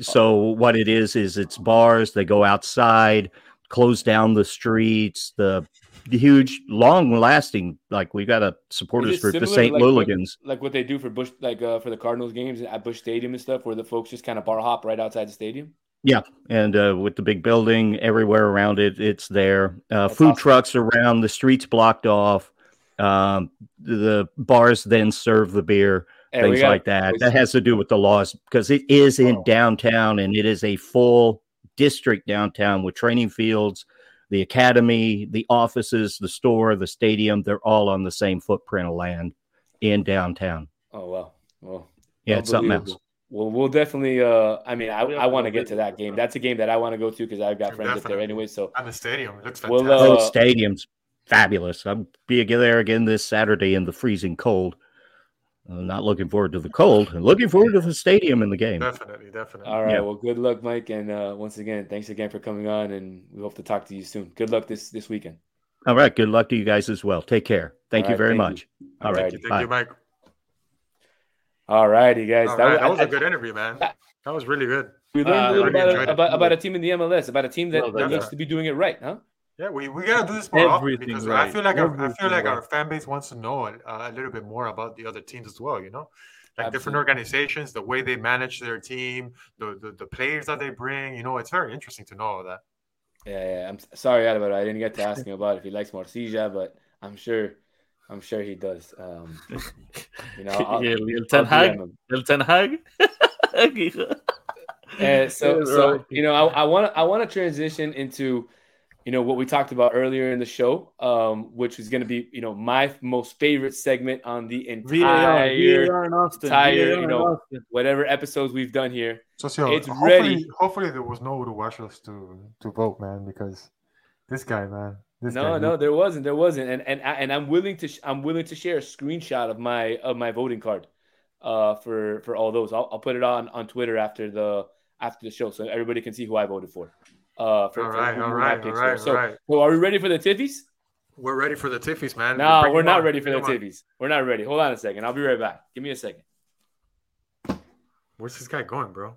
So what it is is it's bars. They go outside, close down the streets. The huge, long lasting. Like we got a supporters group, the St. Like Louligans, what, like what they do for Busch, like uh, for the Cardinals games at Busch Stadium and stuff, where the folks just kind of bar hop right outside the stadium. Yeah, and uh, with the big building everywhere around it, it's there. Uh, food awesome. trucks around, the streets blocked off. Um, the bars then serve the beer, hey, things like that. That has to do with the laws because it is in oh. downtown and it is a full district downtown with training fields, the academy, the offices, the store, the stadium, they're all on the same footprint of land in downtown. Oh wow. Well yeah, it's something else. Well, we'll definitely. Uh, I mean, I, I want to get to that game. That's a game that I want to go to because I've got friends up there anyway. So on the stadium, it looks fantastic. We'll, uh, the stadium's fabulous. I'll be there again this Saturday in the freezing cold. I'm not looking forward to the cold and looking forward to the stadium in the game. Definitely, definitely. All right. Yeah. Well, good luck, Mike. And uh, once again, thanks again for coming on. And we hope to talk to you soon. Good luck this this weekend. All right. Good luck to you guys as well. Take care. Thank All you right, very thank much. You. All right. Thank you, you Mike. All righty, guys. All that, right. was, that was I, a good interview, man. That was really good. We learned uh, a little really about, about, about, a team in the MLS, about a team that, that needs to be doing it right, huh? Yeah, we, we gotta do this more Everything often because right. I feel like our, I feel like right. our fan base wants to know a, a, little bit more about the other teams as well. You know, like Absolutely. different organizations, the way they manage their team, the, the, the players that they bring. You know, it's very interesting to know all that. Yeah, yeah. I'm sorry, Albert. I didn't get to ask him about if he likes Morcilla, but I'm sure, I'm sure he does. Um, you know, I'll, yeah, El Ten Hag, El Ten Hag. and so, so you know, I want to, I want to transition into, you know, what we talked about earlier in the show, um, which is going to be, you know, my most favorite segment on the entire, entire, you know, whatever episodes we've done here. So, so it's hopefully, ready. Hopefully, there was no Uruguayos to to vote, man, because this guy, man. This no, guy, no, there wasn't, there wasn't, and and and I'm willing to I'm willing to share a screenshot of my of my voting card, uh, for for all those. I'll, I'll put it on on Twitter after the after the show so everybody can see who I voted for. Uh, for, all right, for all right, all right, so, all right. So, are we ready for the Tiffies? We're ready for the Tiffies, man. No, we're, we're not on. ready for Come the Tiffies. We're not ready. Hold on a second. I'll be right back. Give me a second. Where's this guy going, bro?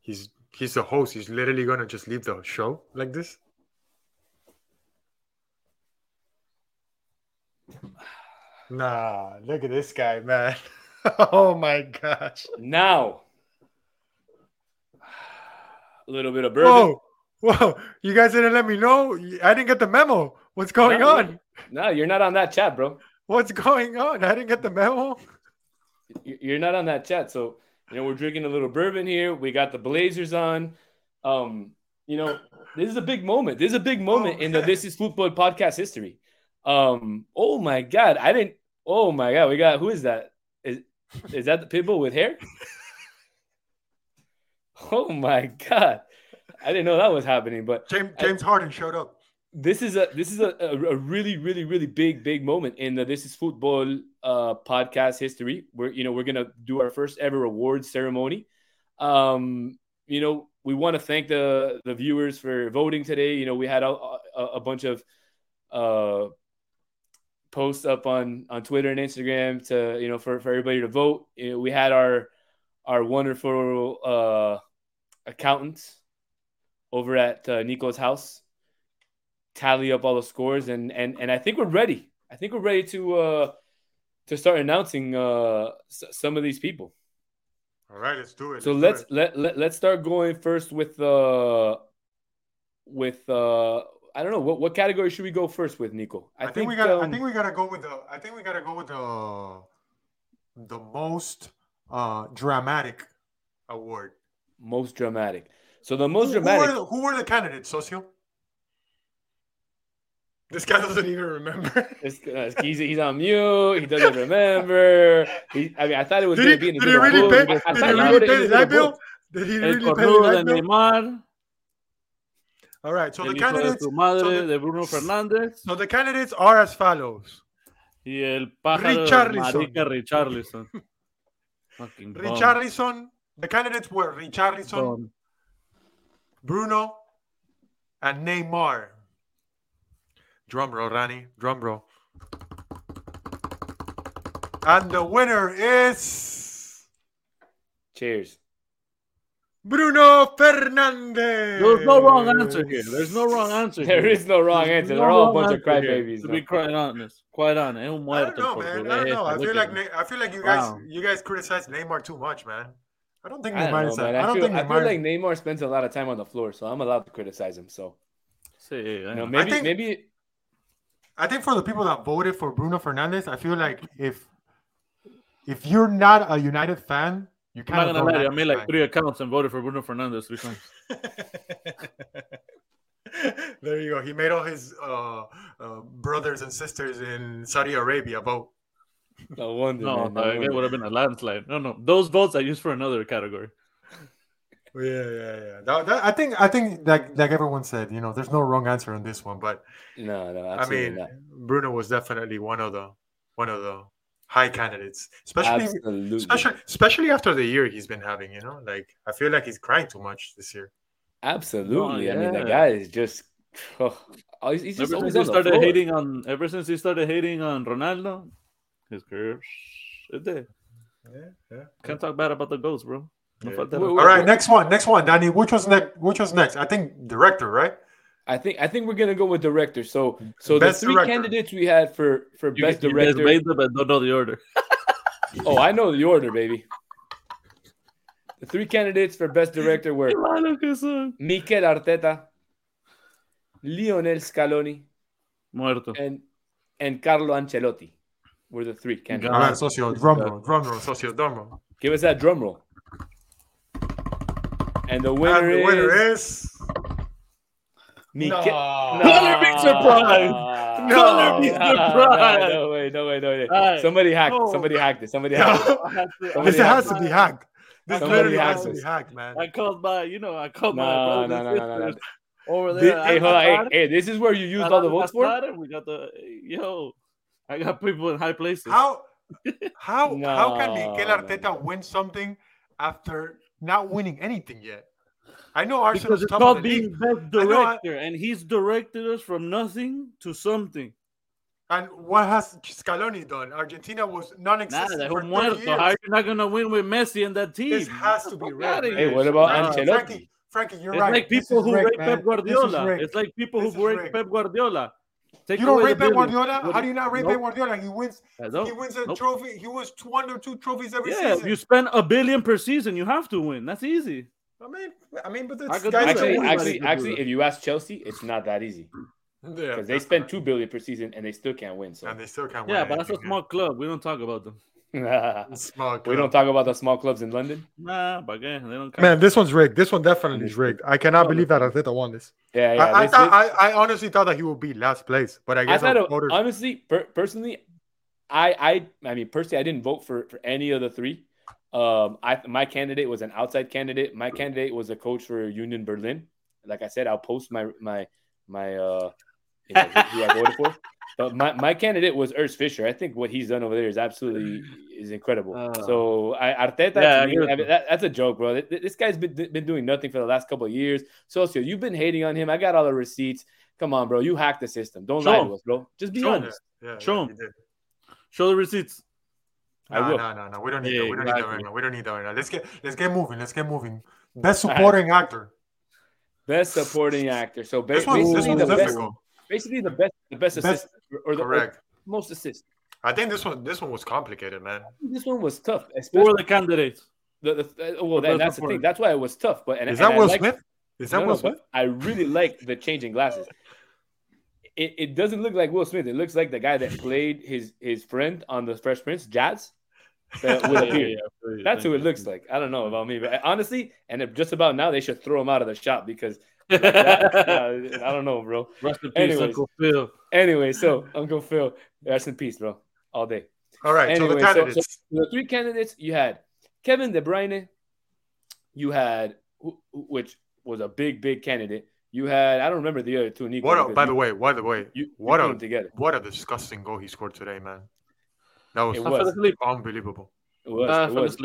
He's he's the host. He's literally gonna just leave the show like this. Nah, look at this guy, man. oh my gosh. Now a little bit of bourbon. Whoa, whoa! You guys didn't let me know. I didn't get the memo. What's going no, on? No, you're not on that chat, bro. What's going on? I didn't get the memo. You're not on that chat, so you know we're drinking a little bourbon here. We got the Blazers on. Um, you know, this is a big moment. This is a big moment oh, in the This Is Football podcast history. Um, oh my god, I didn't. Oh my god, we got who is that? Is is that the people with hair? Oh my god, I didn't know that was happening. But James, James I, Harden showed up. This is a this is a, a, really really really big big moment in the This Is Football uh, podcast history. We're you know we're gonna do our first ever awards ceremony. Um, you know we want to thank the the viewers for voting today. You know we had a, a, a bunch of uh, posts up on on Twitter and Instagram to you know for, for everybody to vote. You know, we had our our wonderful uh, accountants over at uh, Nico's house tally up all the scores and and and I think we're ready. I think we're ready to uh to start announcing uh s- some of these people. All right, let's do it. So let's let's let, let let's start going first with uh with uh I don't know what what category should we go first with Nico? I, I think, think, we got um, I think we got to go with the I think we got to go with the the most uh dramatic award most dramatic. So the most who, dramatic. Who were the, who were the candidates, Socio? This guy doesn't even remember. This, uh, he's, he's on mute. He doesn't remember. He, I mean, I thought it was going to be in the Did he really pay, did he really pay that bill? Did he really pay that bill? Neymar. All right, so the candidates. Madre, so the, de Bruno Fernandes. So the candidates are as follows. Y el pájaro Richarlison. Richarlison. Richarlison, the candidates were Richarlison, Bruno, and Neymar. Drum roll, Rani. Drum roll. And the winner is. Cheers. Bruno Fernandes. There's no wrong answer here. There's no wrong answer. There here. is no wrong There's answer. No They're all a bunch of crybabies. To be quite honest, quite honest. Es un muerto. I don't know, man. I don't know. I feel like I feel like you guys wow. you guys criticize Neymar too much, man. I don't think Neymar. I don't, know, man. I, don't feel, think Neymar... I feel like Neymar spends a lot of time on the floor, so I'm allowed to criticize him. So, See, you know, maybe think, maybe. I think for the people that voted for Bruno Fernandes, I feel like if if you're not a United fan, you kind I'm not gonna lie, I made like three accounts and voted for Bruno Fernandes three times. there you go. He made all his uh, uh, brothers and sisters in Saudi Arabia vote. No wonder. No, man, no, no it would have been a landslide. No, no, those votes I used for another category. Yeah, yeah, yeah. That, that, I think, I think, like, like everyone said, you know, there's no wrong answer on this one, but no, no, I mean, not. Bruno was definitely one of the one of the high candidates, especially, Absolutely. especially, especially after the year he's been having. You know, like I feel like he's crying too much this year. Absolutely. Oh, yeah. I mean, the oh, guy is just. Oh, he's just ever since he started hating on, ever since he started hating on Ronaldo, his career is there. Yeah, yeah. Can't talk bad about the ghost, bro. Yeah. All right, next one, next one, Danny. Which was next? Which was next? I think director, right? I think I think we're gonna go with director. So so best the three director. candidates we had for for you, best director. You made them and don't know the order. oh, I know the order, baby. The three candidates for best director were Mikel Arteta, Lionel Scaloni, Muerto, and and Carlo Ancelotti were the three candidates. All ah, right, socio, drum uh, roll, drum roll, socio, drum roll. Give us that drum roll. And the winner, and the winner is... is... Mike- No. No. Color me surprised. No. Color me surprised. No, way, no way, no way. Alright. Somebody hacked. No. Somebody hacked it. Somebody hacked it. I had to- Somebody This hacked has to be hacked. This Somebody literally hacked has to be this. hacked, man. I called my, you know, I called No, my no, brothers no, and no, no, no. sisters over Thi- there. Hey, hold on. Hey, Hey, hey, this is where you used all the votes for? We got the yo. I got people in high places. How how how can No, Mikel no, Arteta win something after not winning anything yet? I know Arsenal's Because it's top called of the being league, best I I- director, and he's directed us from nothing to something. and what has Scaloni done? Argentina was Nah, non-existent de for muerto. years. How are you not gonna win with Messi and that team? This has to be Fuck rigged, outta man. Hey, what about Nah, Ancelotti? Frankie, Frankie, you're It's right. like This people who rigged, rate man. Pep Guardiola. It's like people This who is rate. Pep Guardiola. Take You don't away rate the Pep billions. Guardiola? How do do you not rate Nope. Pep Guardiola? He wins. I. He wins a Nope. trophy. He wins one or two trophies every Yeah, season. you spend a billion per season, you have to win. That's easy. I mean, I mean, but I this could do guy's. Actually, actually, actually, if you ask Chelsea, it's not that easy yeah, because they that's spend right. two billion per season and they still can't win. So and they still can't win. Yeah, but that's a small club. We don't talk about them. Yeah. Small we don't talk about the small clubs in London. Nah, but again, they don't. Count. Man, this one's rigged. This one definitely is rigged. I cannot believe that Arteta won this. Yeah, yeah. I, I, this- thought, this- I, I honestly thought that he would be last place, but I I guess thought, our it- voters. honestly, per- personally, I, I, I mean, personally, I didn't vote for for any of the three. Um, I my candidate was an outside candidate. My candidate was a coach for Union Berlin. Like I said, I'll post my my my uh, you know, who I voted for. But my, my candidate was Urs Fischer. I think what he's done over there is absolutely is incredible. Uh, so I, Arteta, yeah, to me, I mean, that, that's a joke, bro. This guy's been been doing nothing for the last couple of years. Socio, you've been hating on him. I got all the receipts. Come on, bro. You hacked the system. Don't Show lie him. to us, bro. Just be Show him. honest. yeah, Show him. Show the receipts. I No, will. no, no, no. We don't need Yeah, that. We don't need that right now. We don't need that right now. Let's get let's get moving. Let's get moving. Best supporting actor. Best supporting actor. So ba- This one's, this basically the best, basically the best, the best Best- assist or the or Correct. most assist. I think this one this one was complicated, man. This one was tough, Who especially are the candidates? the, the, well. That, that's the thing. That's why it was tough. But and, Is that I Will like- Smith? Is that No, Will no, Smith? I really like the changing glasses. It, it doesn't look like Will Smith. It looks like the guy that played his his friend on the Fresh Prince, Jazz, uh, with a Yeah, yeah, yeah. That's who it looks like. I don't know about me, but honestly, and just about now they should throw him out of the shop because that, I don't know, bro. Rest in peace, Anyways. Uncle Phil. Anyway, so Uncle Phil, rest in peace, bro. All day. All right, so Anyway, the so- candidates. The three candidates you had Kevin De Bruyne, you had which was a big, big candidate. You had I don't remember the other two. Nico, what a, by you- the way, by the way, you, you what put a together. what a disgusting goal he scored today, man. That was, It was. unbelievable. It was. I it was.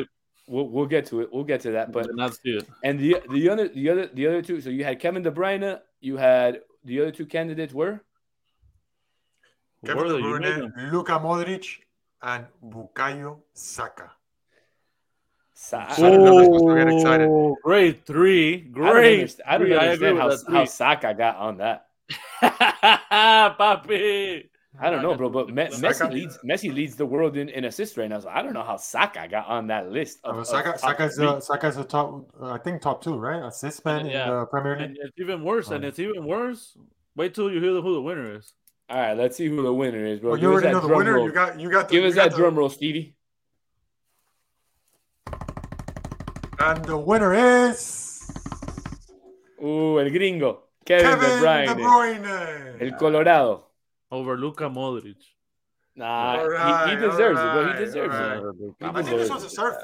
Asleep. We'll, we'll get to it. We'll get to that. But Did not see it. and the the other the other the other two. So you had Kevin De Bruyne. You had the other two candidates were Kevin De Bruyne, making? Luka Modric, and Bukayo Saka. Sa- So- Shut it, Numbers supposed to get excited. Oh, great three, I don't great. understand, I don't three. understand agree how, how. Saka got on that. Papi. I don't know, bro, but Me- Messi leads Messi leads the world in, in assists right now. So I don't know how Saka got on that list. Of, Uh, of Saka, top Saka's, three. uh, Saka's a top, uh, I think top two, right? Assist man in Yeah. the Premier League. And it's even worse, and Oh. it's even worse. Wait till you hear who the winner is. All right, let's see who the winner is, bro. Well, you already know the winner. roll. You got, you got the, Give you us got that the- drum roll, Stevie. And the winner is Ooh, el gringo. Kevin, Kevin De Bruyne. De Bruyne. El Colorado. Over Luka Modric. Nah, he- he, Alright, deserves it, bro. He deserves alright. it. I think this was a surf.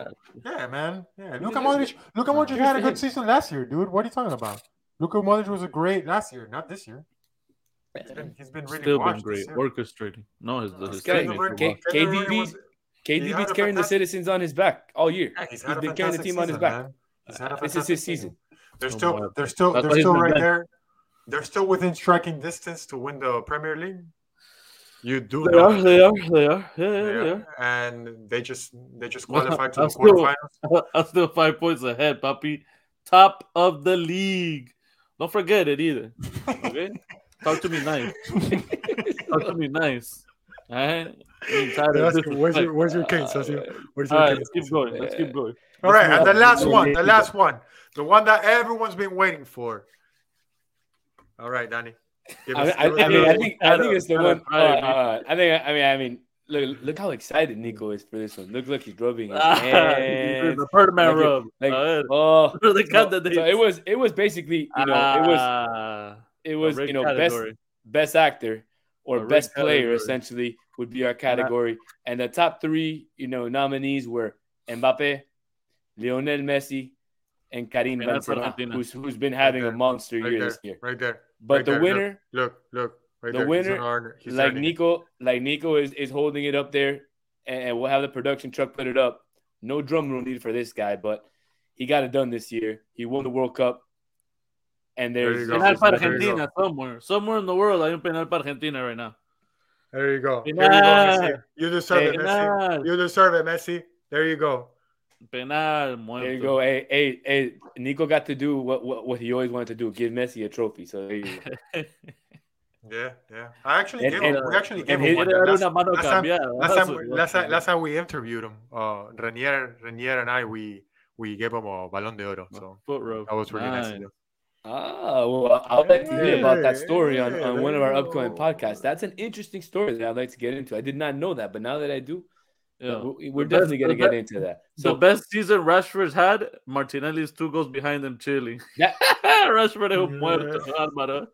Yeah, man. Yeah, Luka Modric. Luka Modric Here's had a good season last year, dude. What are you talking about? Luka Modric was a great last year, not this year. He's been, he's been really Still been great. Orchestrating. No, his, his guy- teammates K- wild. Kevin De Bruyne KDB was- KDB's carrying the citizens on his back all year. Yeah, he's He's had a been carrying the fantastic team on his back. man. He's had a This is his season. They're still, they're still, That's they're still right back. there. They're still within striking distance to win the Premier League. You do They are, they are, they are. Yeah, yeah, Yeah, they are. and they just they just qualified to the still- quarterfinals. I'm still five points ahead, puppy. Top of the league. Don't forget it either. Okay? Talk to me nice. Talk to me nice. All right? Of Where's your, where's your, fight. where's your case? Where's your, All right, case? let's keep going. Let's keep going. All right, and the last one, the last one, the one that everyone's been waiting for. All right, Danny. I us- mean, I, I, mean, I the- think I think it's the one. Uh, uh, I think I mean I mean look look how excited Nico is for this one. Look look he's rubbing his hands. the Birdman Like it- rub. like- Uh, Oh, the so, candidate. so it was it was basically you know it was Ah, it was you know category. best best actor or best player category. essentially would be our category, and the top three you know nominees were Mbappe, Lionel Messi, and Karim Benzema, who's, who's been having right a monster right year there. this year. Right there. But right the there. winner, look, look, look the winner, like Nico, like Nico is, is holding it up there, and we'll have the production truck put it up. No drum roll needed for this guy, but he got it done this year. He won the World Cup. And there's there penal para Argentina somewhere. Somewhere in the world hay un penal para Argentina right now. There you go. There you, go Messi. you deserve it, Messi. You deserve it, Messi. There you go. Penal, muerto. There you go. Hey, hey, hey, Nico got to do what, what, what he always wanted to do: give Messi a trophy. So there you go. Yeah, yeah. I actually and, gave him. We actually gave him one. Last, last, time, last, time, last, time, last time we interviewed him, uh, Renier, Renier and I, we we gave him a Balón de Oro. So foot rope. That was really nice. nice Ah, well, I'd like to hear about that story on, on one of our upcoming podcasts. That's an interesting story that I'd like to get into. I did not know that, but now that I do, yeah. we're, definitely going to get into that. So, the best season Rashford's had, Martinelli's two goals behind him chilling. Yeah. Rashford es muerto,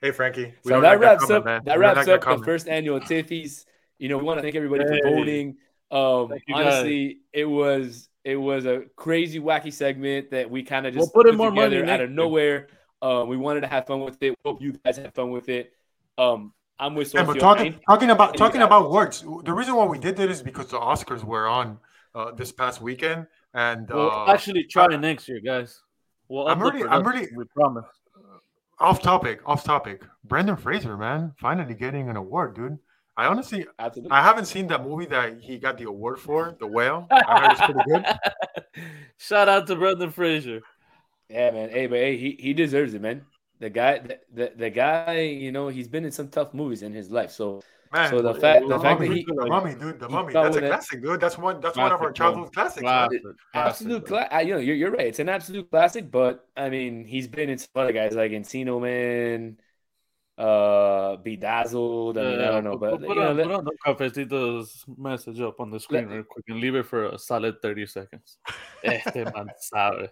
Hey, Frankie. So that wraps up, that wraps up the first annual Tiffies. You know, we want to thank everybody hey. for voting. Um, honestly, guys. it was it was a crazy, wacky segment that we kind of just we'll put, put more money out of nowhere. Uh, we wanted to have fun with it. Hope you guys had fun with it. Um, I'm with Yeah, but talking talking about talking about words. The reason why we did it is because the Oscars were on uh, this past weekend, and we'll uh, actually try it next year, guys. Well, I'm really, I'm really. We promise. Off topic, off topic. Brendan Fraser, man, finally getting an award, dude. I honestly, Absolutely. I haven't seen that movie that he got the award for, The Whale. I heard it's pretty good. Shout out to Brendan Fraser. Yeah, man. Hey, but hey, he, he deserves it, man. The guy, the, the, the guy, you know, he's been in some tough movies in his life. So, man, so the fact, the, the fact mummy, that he, the mummy, dude, the mummy, that's a classic, dude. That's one, that's classic, one of our childhood classics. Classic, absolute classic. You know, you're, you're right. It's an absolute classic. But I mean, he's been in some other guys like Encino Man uh bedazzled. I mean, I don't know, but put, you on, know, put on the Cafecito's message up on the screen let, real quick and leave it for a solid 30 seconds. este man sabe.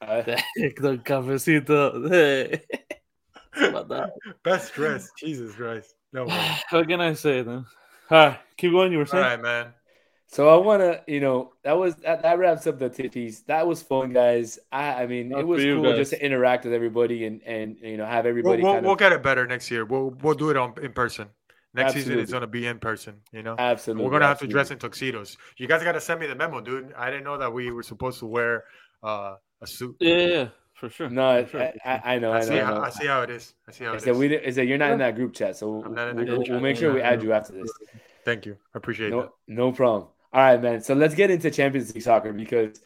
Uh, the cafecito. Best dress, Jesus Christ. No way. What can I say then? All right, keep going. You were saying, all right, man. So I want to, you know, that was that, that wraps up the Tiffies. That was fun, guys. I, I mean, Not it was cool guys. just to interact with everybody and and you know have everybody. We'll, we'll, of... we'll get it better next year. We'll we'll do it on in person. Next Absolutely. season it's gonna be in person. You know, Absolutely. We're gonna have to dress in tuxedos. You guys gotta send me the memo, dude. I didn't know that we were supposed to wear uh, a suit. Yeah, yeah, for sure. No, for sure. I, I, I, know. I, I see, I, know. I see how it is. I see how it is. We is that you're not in that group chat, so we'll, we'll, we'll, make sure we add you after this. Thank you. I appreciate no, that. No problem. All right, man. So let's get into Champions League soccer because,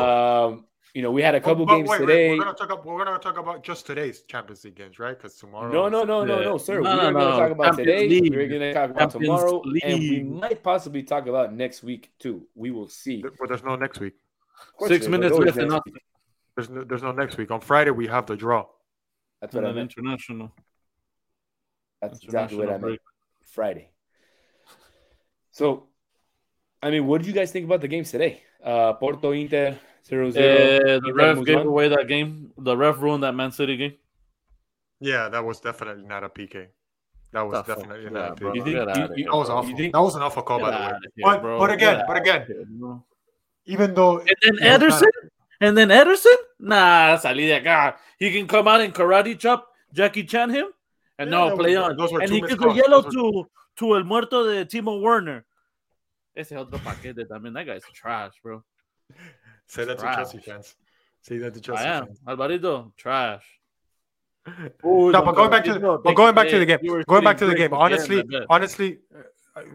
um, you know, we had a couple games wait, today. Wait, we're gonna talk about we're gonna talk about just today's Champions League games, right? Because tomorrow. No, no, no, no, no, sir. No, we're no, gonna no. talk about Champions today. League. We're gonna talk about Champions tomorrow, League. and we might possibly talk about next week too. We will see. But there's no next week. Six minutes left and nothing. There's no, there's no next week. On Friday we have the draw. That's what I meant. International. That's exactly what I meant. Friday. So I mean, what did you guys think about the games today? Uh, Porto Inter 0 0. Uh, the ref gave away that game. The ref ruined that Man City game. Yeah, that was definitely not a PK. That was That's definitely not a. PK. You think, you, you, that was awful. think, that was an awful call, by the way. Here, but, but again, but again, here, even though. And then Ederson? And then Ederson? Nah, salí de acá. He can come out and karate chop Jackie Chan him and Yeah, no, play on. And he gives a yellow to, to el muerto de Timo Werner. Ese es otro paquete también. That guy's trash, bro. Say that to Trash. Chelsea fans. Say that to Chelsea I am. fans. Alvarito, trash. no, but going back to the, but going back to the game, going back to the game. Honestly, honestly,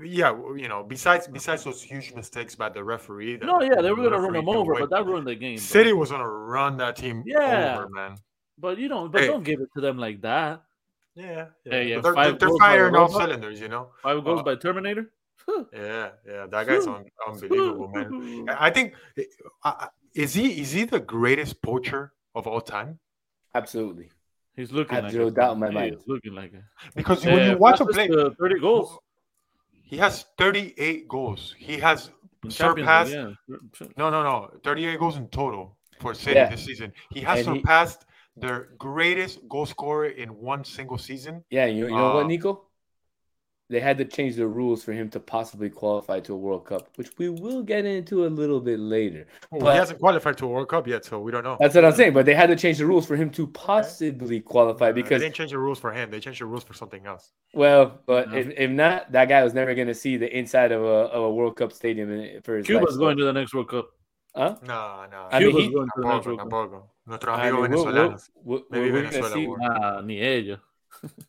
yeah, you know, besides besides those huge mistakes by the referee. that- No, yeah, they were gonna run referee him over, away, but that ruined the game. bro. City was gonna run that team Yeah. over, man. But you don't. But Hey. don't give it to them like that. Yeah, yeah. Hey, yeah, they're, they're goals by firing all Europa. cylinders, you know. Five goals Uh, by Terminator. Yeah, yeah, that guy's un- unbelievable, man. I think uh, is he is he the greatest poacher of all time? Absolutely. He's looking I have like zero it. doubt in my He mind. is looking like it. Because when you watch a fastest, play, uh, 30 goals. He has 38 goals. He has in surpassed League, yeah. no, no, no, 38 goals in total for City Yeah. this season. He has And he- surpassed their greatest goal scorer in one single season. Yeah, you, you know Uh, what, Nico? They had to change the rules for him to possibly qualify to a World Cup, which we will get into a little bit later. Well, But- he hasn't qualified to a World Cup yet, so we don't know. That's what I'm saying. But they had to change the rules for him to possibly qualify because they didn't change the rules for him; they changed the rules for something else. Well, but No. if, if not, that guy was never going to see the inside of a, of a World Cup stadium for his Cuba's life. going to the next World Cup. Huh? No, no. I mean, Cuba's he- going to the next World Cup. I mean, Maybe we're gonna Venezuela see- will. Ah, ni ellos.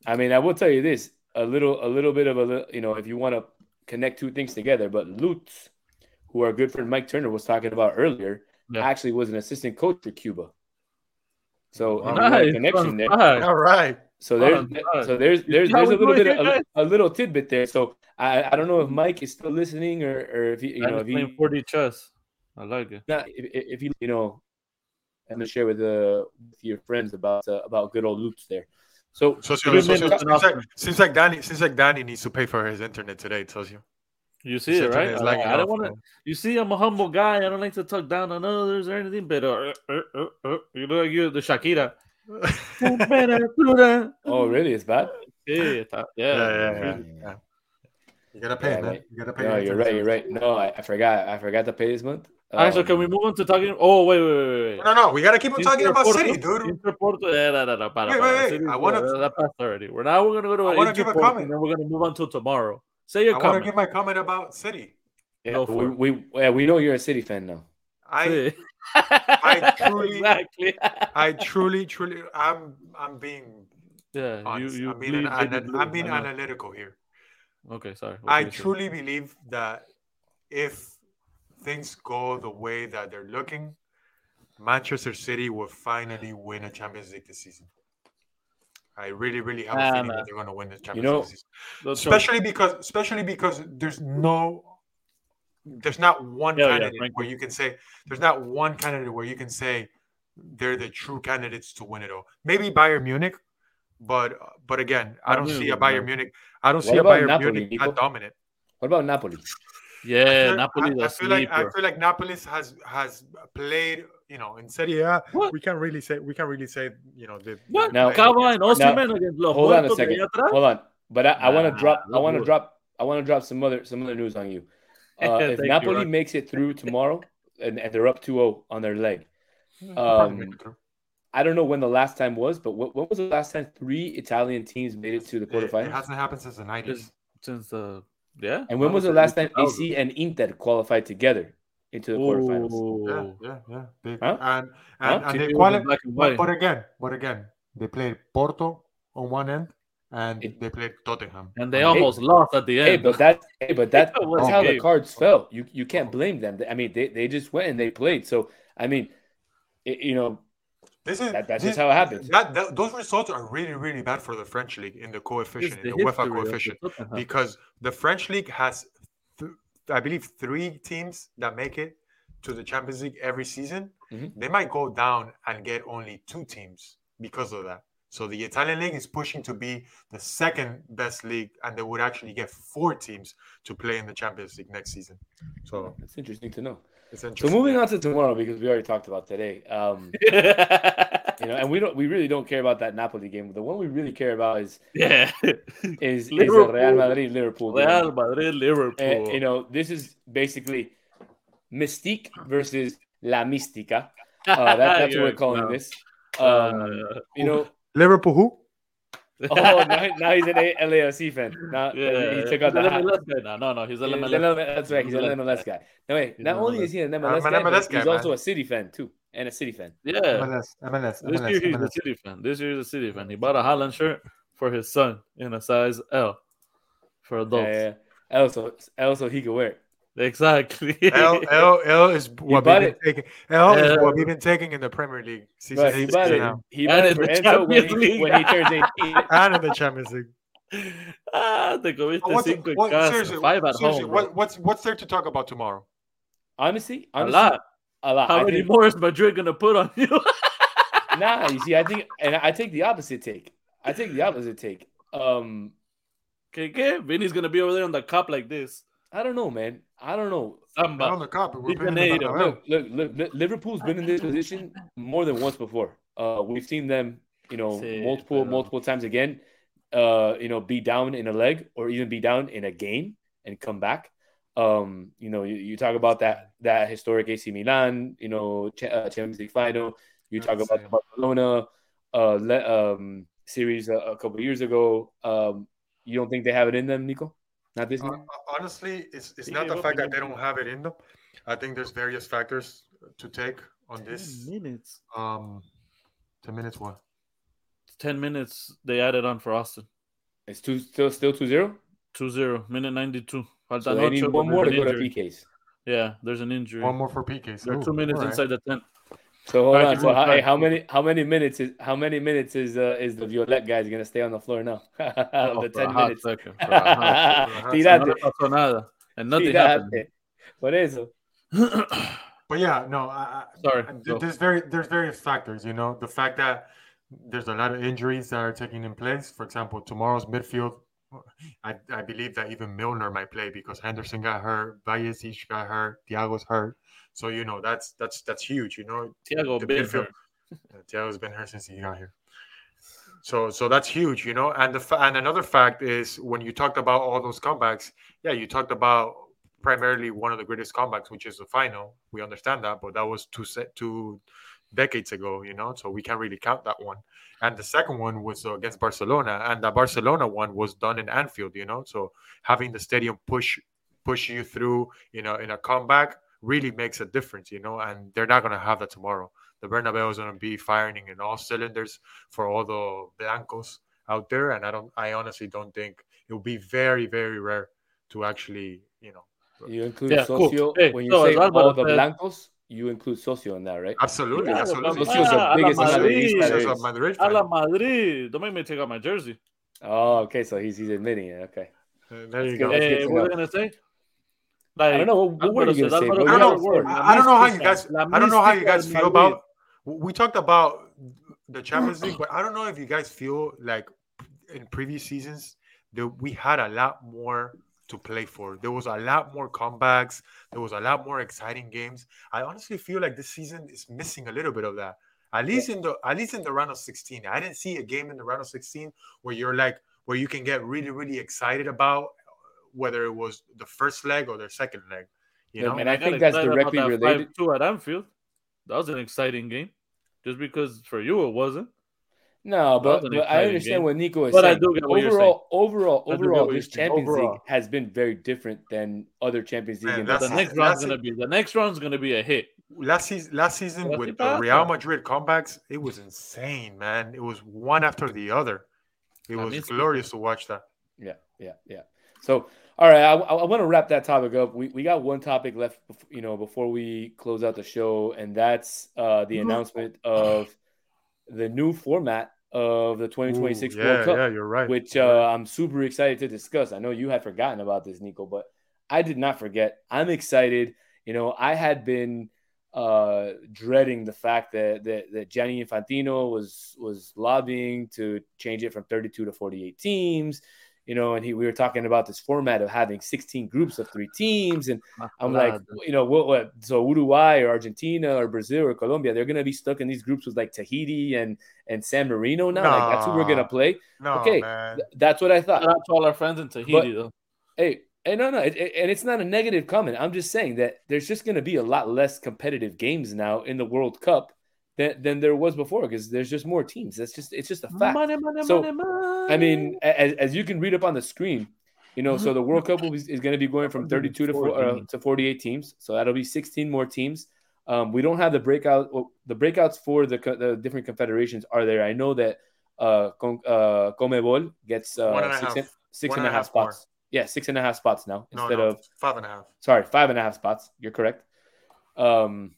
I mean, I will tell you this: a little, a little bit of a, you know, if you want to connect two things together. But Lutz, who our good friend Mike Turner was talking about earlier, Yeah. actually was an assistant coach for Cuba. So Wow. you got a Nice, connection there. All right. So there's Fun so there's there's there's a little bit of a, a little tidbit there. So I I don't know if Mike is still listening or or if he you I'm know if he 4D chess. I like it. not if, if if you you know and to share with uh with your friends about uh, about good old Lutz there. So Socio, Good socio, seems, like, seems like Danny seems like Danny needs to pay for his internet today, Socio. You You see His it, right? I, lagging I don't want to. You see, I'm a humble guy. I don't like to talk down on others or anything. But uh, uh, uh, uh, you look like you, the Shakira. oh really? It's bad. Yeah, Yeah, yeah, yeah, yeah. yeah. You gotta pay, yeah, man. You gotta pay. No, your you're right. You're right. No, I, I forgot. I forgot to pay this month. Alright, so can we Um, move on to talking? Oh, wait, wait, wait, wait. No, no, we gotta keep on talking about City, dude. Interporto- yeah, no, no, no, para, Wait, para. wait, wait. City's I wanna- good. that passed already. We're now we're gonna go to I wanna give a Interporto, comment. and then we're gonna move on to tomorrow. Say your I want to comment. give my comment about City. Yeah, Go for we, it. we yeah, we know you're a City fan now. I Sí. I truly- exactly. I truly, truly, I'm I'm being yeah, honest. you you I'm being, bleed, an, baby, an- bleed. I'm being I know. analytical here. Okay, sorry. What I were you saying? truly believe that if things go the way that they're looking, Manchester City will finally win a Champions League this season. I really, really have a Nah, feeling nah. that they're going to win the Champions know, League. This season. Especially because, especially because there's no, there's not one Yeah, yeah, candidate Frank. where you can say there's not one candidate where you can say they're the true candidates to win it all. Maybe Bayern Munich, but but again, I don't see a Bayern. Munich. I don't What see a Bayern Napoli, Munich that dominant. What about Napoli? Yeah, I feel- Napoli I, I feel like I feel like Napoli has has played. You know, in Serie A, What? we can't really say we can't really say. You know, the What? Now- Kvara and now- Osimhen against los Hold on a second. Hold on. But I, I want to Nah, drop. I want to drop. I want to drop some other some other news on you. Uh, if Thank you, Napoli makes it through tomorrow and, and they're up 2-0 on their leg, um, make it through. I don't know when the last time was, but what, when was the last time three Italian teams made it to the It, it hasn't happened since the nineties. Since, since uh, yeah. and when was the last time AC and Inter qualified together into the quarterfinals? Yeah, yeah, yeah. They, Huh? And Huh? and, and they it qualified. But, but again, but again, they played Porto on one end, and It- they played Tottenham. And they on the- almost lost at the end. Hey, end. but that, hey, but that, That that's a how the cards fell. You you can't blame them. I mean, they, they just went and they played. So I mean, it, you know, This is That- that's this- just how it happens. That, that those results are really really bad for the French league in the coefficient, the in the UEFA history of the coefficient, because the French league has, th- I believe, three teams that make it to the Champions League every season. Mhm. They might go down and get only two teams because of that. So the Italian league is pushing to be the second best league, and they would actually get four teams to play in the Champions League next season. So it's interesting to know. So moving on to tomorrow because we already talked about today. Um, you know, and we don't, we really don't care about that Napoli game. The one we really care about is yeah. is, is. Real Madrid Liverpool. game. Real Madrid, Liverpool. And, you know, this is basically Mystique versus La Mística. Uh, that, that's what we're calling no. this. Um, Uh, you know, Liverpool, who? Oh, now, now he's an A- LAFC fan. Now uh, yeah, he took he's out the an hat. MLS now. No, no, he's a MLS. MLS That's right. He's an MLS MLS guy. No, wait. He's Not only MLS. is he an I'm MLS an guy, MLS guy, he's also a City fan too, and a City fan. Yeah. MLS, MLS, This year he's a City fan. This year he's a City fan. He bought a Holland shirt for his son in a size L for adults. Yeah, yeah. Also, also he could wear it. Exactly. L, L, L is what bought we've it. been taking. L is Uh, what we've been taking in the Premier League season But he eight bought to it. now. He And bought it in for the Enzo when Champions he, League. when he turns 18. and in the Champions League. ah, te comiste What's, cinco en what, casa, seriously, five at seriously, home. what, what's what's there to talk about tomorrow? Honestly, A lot. A lot. How I many think- more is Madrid gonna put on you? Nah, you see, I think, and I take the opposite take. I take the opposite take. Um, ¿Qué, qué? Vinny's gonna be over there on the cup like this. I don't know, man. I don't know. Not on the cup. We're He's picking the eight. Look, look, look, look, Liverpool's been in this position more than once before. Uh, we've seen them, you know, sí, multiple multiple times again. Uh, you know, be down in a leg or even be down in a game and come back. Um, you know, you, you talk about that that historic AC Milan, you know, ch- uh, Champions League final. You talk about the Barcelona uh, le- um, series a, a couple years ago. Um, you don't think they have it in them, Nico? Not this uh, honestly, it's, it's not the fact that they don't have it in them. I think there's various factors to take on this. Ten minutes. Um, ten minutes. What? Ten minutes. They added on for Austin. It's two still still two zero. Two zero. Minute ninety two. So they need one more to go to PKs. Yeah, there's an injury. One more for PKs. They're two minutes right. inside the tent. So hold on. So how, hey, how many how many minutes is how many minutes is uh, is the Violette guys gonna stay on the floor now? oh, the ten minutes. Second, Tirate. No nada. And nothing happened. Por eso. but yeah, no. I, Sorry. I, there's very there's various factors. You know, the fact that there's a lot of injuries that are taking in place. For example, tomorrow's midfield. I, I believe that even Milner might play because Henderson got hurt, Valles got hurt, Thiago's hurt. So you know that's that's that's huge. You know, Thiago been hurt. Thiago's been here since he got here. So so that's huge. You know, and the and another fact is when you talked about all those comebacks, yeah, you talked about primarily one of the greatest comebacks, which is the final. We understand that, but that was two set two decades ago. You know, so we can't really count that one. And the second one was uh, against Barcelona, and the Barcelona one was done in Anfield. You know, so having the stadium push push you through, you know, in a comeback really makes a difference, you know, and they're not going to have that tomorrow. The Bernabeu is going to be firing in all cylinders for all the blancos out there, and I don't, I honestly don't think it will be very, very rare to actually, you know. You include yeah, Socio cool. hey, when you say all the blancos. You include Socio in that, right? Absolutely, yeah, absolutely. Socio's the biggest Madrid. Madrid. Madrid. A la Madrid. Don't make me take out my jersey. Oh, okay. So he's he's admitting it. Okay. Uh, there you go. Hey, what are you gonna say? Like, I don't know what, what are you gonna say. I don't know. I don't know how you guys. I don't know how you guys feel about. We talked about the Champions League, but I don't know if you guys feel like in previous seasons that we had a lot more to play for. There was a lot more comebacks. There was a lot more exciting games. I honestly feel like this season is missing a little bit of that. At least in the at least in the round of 16. I didn't see a game in the round of 16 where you're like where you can get really really excited about whether it was the first leg or their second leg. You know, and I, I think that's directly that related to at Anfield. That was an exciting game, just because for you it wasn't. No, but, but I understand game. what Nico is but saying. I do get what overall, overall, overall, this Champions overall. League has been very different than other Champions League. Man, the next round's gonna be the next round's gonna be a hit. Last season, last season with the Real Madrid comebacks, it was insane, man. It was one after the other. It was glorious to watch that. Yeah, yeah, yeah. So, all right, I, I want to wrap that topic up. We, we got one topic left, you know, before we close out the show, and that's uh, the mm-hmm. announcement of the new format of the 2026 Ooh, yeah, World Cup. Yeah, you're right. Which uh, I'm super excited to discuss. I know you had forgotten about this, Nico, but I did not forget. I'm excited. You know, I had been uh, dreading the fact that, that that Gianni Infantino was was lobbying to change it from 32 to 48 teams you know, and he, we were talking about this format of having 16 groups of three teams. And I'm like, you know, what, what, so Uruguay or Argentina or Brazil or Colombia, they're going to be stuck in these groups with like Tahiti and, and San Marino now. No, like that's who we're going to play. No, okay. Th- that's what I thought. Shout out to all our friends in Tahiti, but, though. Hey, Hey, no, no, it, it, and it's not a negative comment. I'm just saying that there's just going to be a lot less competitive games now in the World Cup than, than there was before because there's just more teams. That's just it's just a fact. Money, money, so money, I mean, as, as you can read up on the screen, you know, so the World Cup is, is going to be going from 32 to, four, uh, to 48 teams. So that'll be 16 more teams. Um, we don't have the breakout. Well, the breakouts for the the different confederations are there. I know that uh, Con, uh Conmebol gets uh, six, and, six and, and a half, half spots. More. Yeah, six and a half spots now instead no, no, of five and a half. Sorry, five and a half spots. You're correct. Um,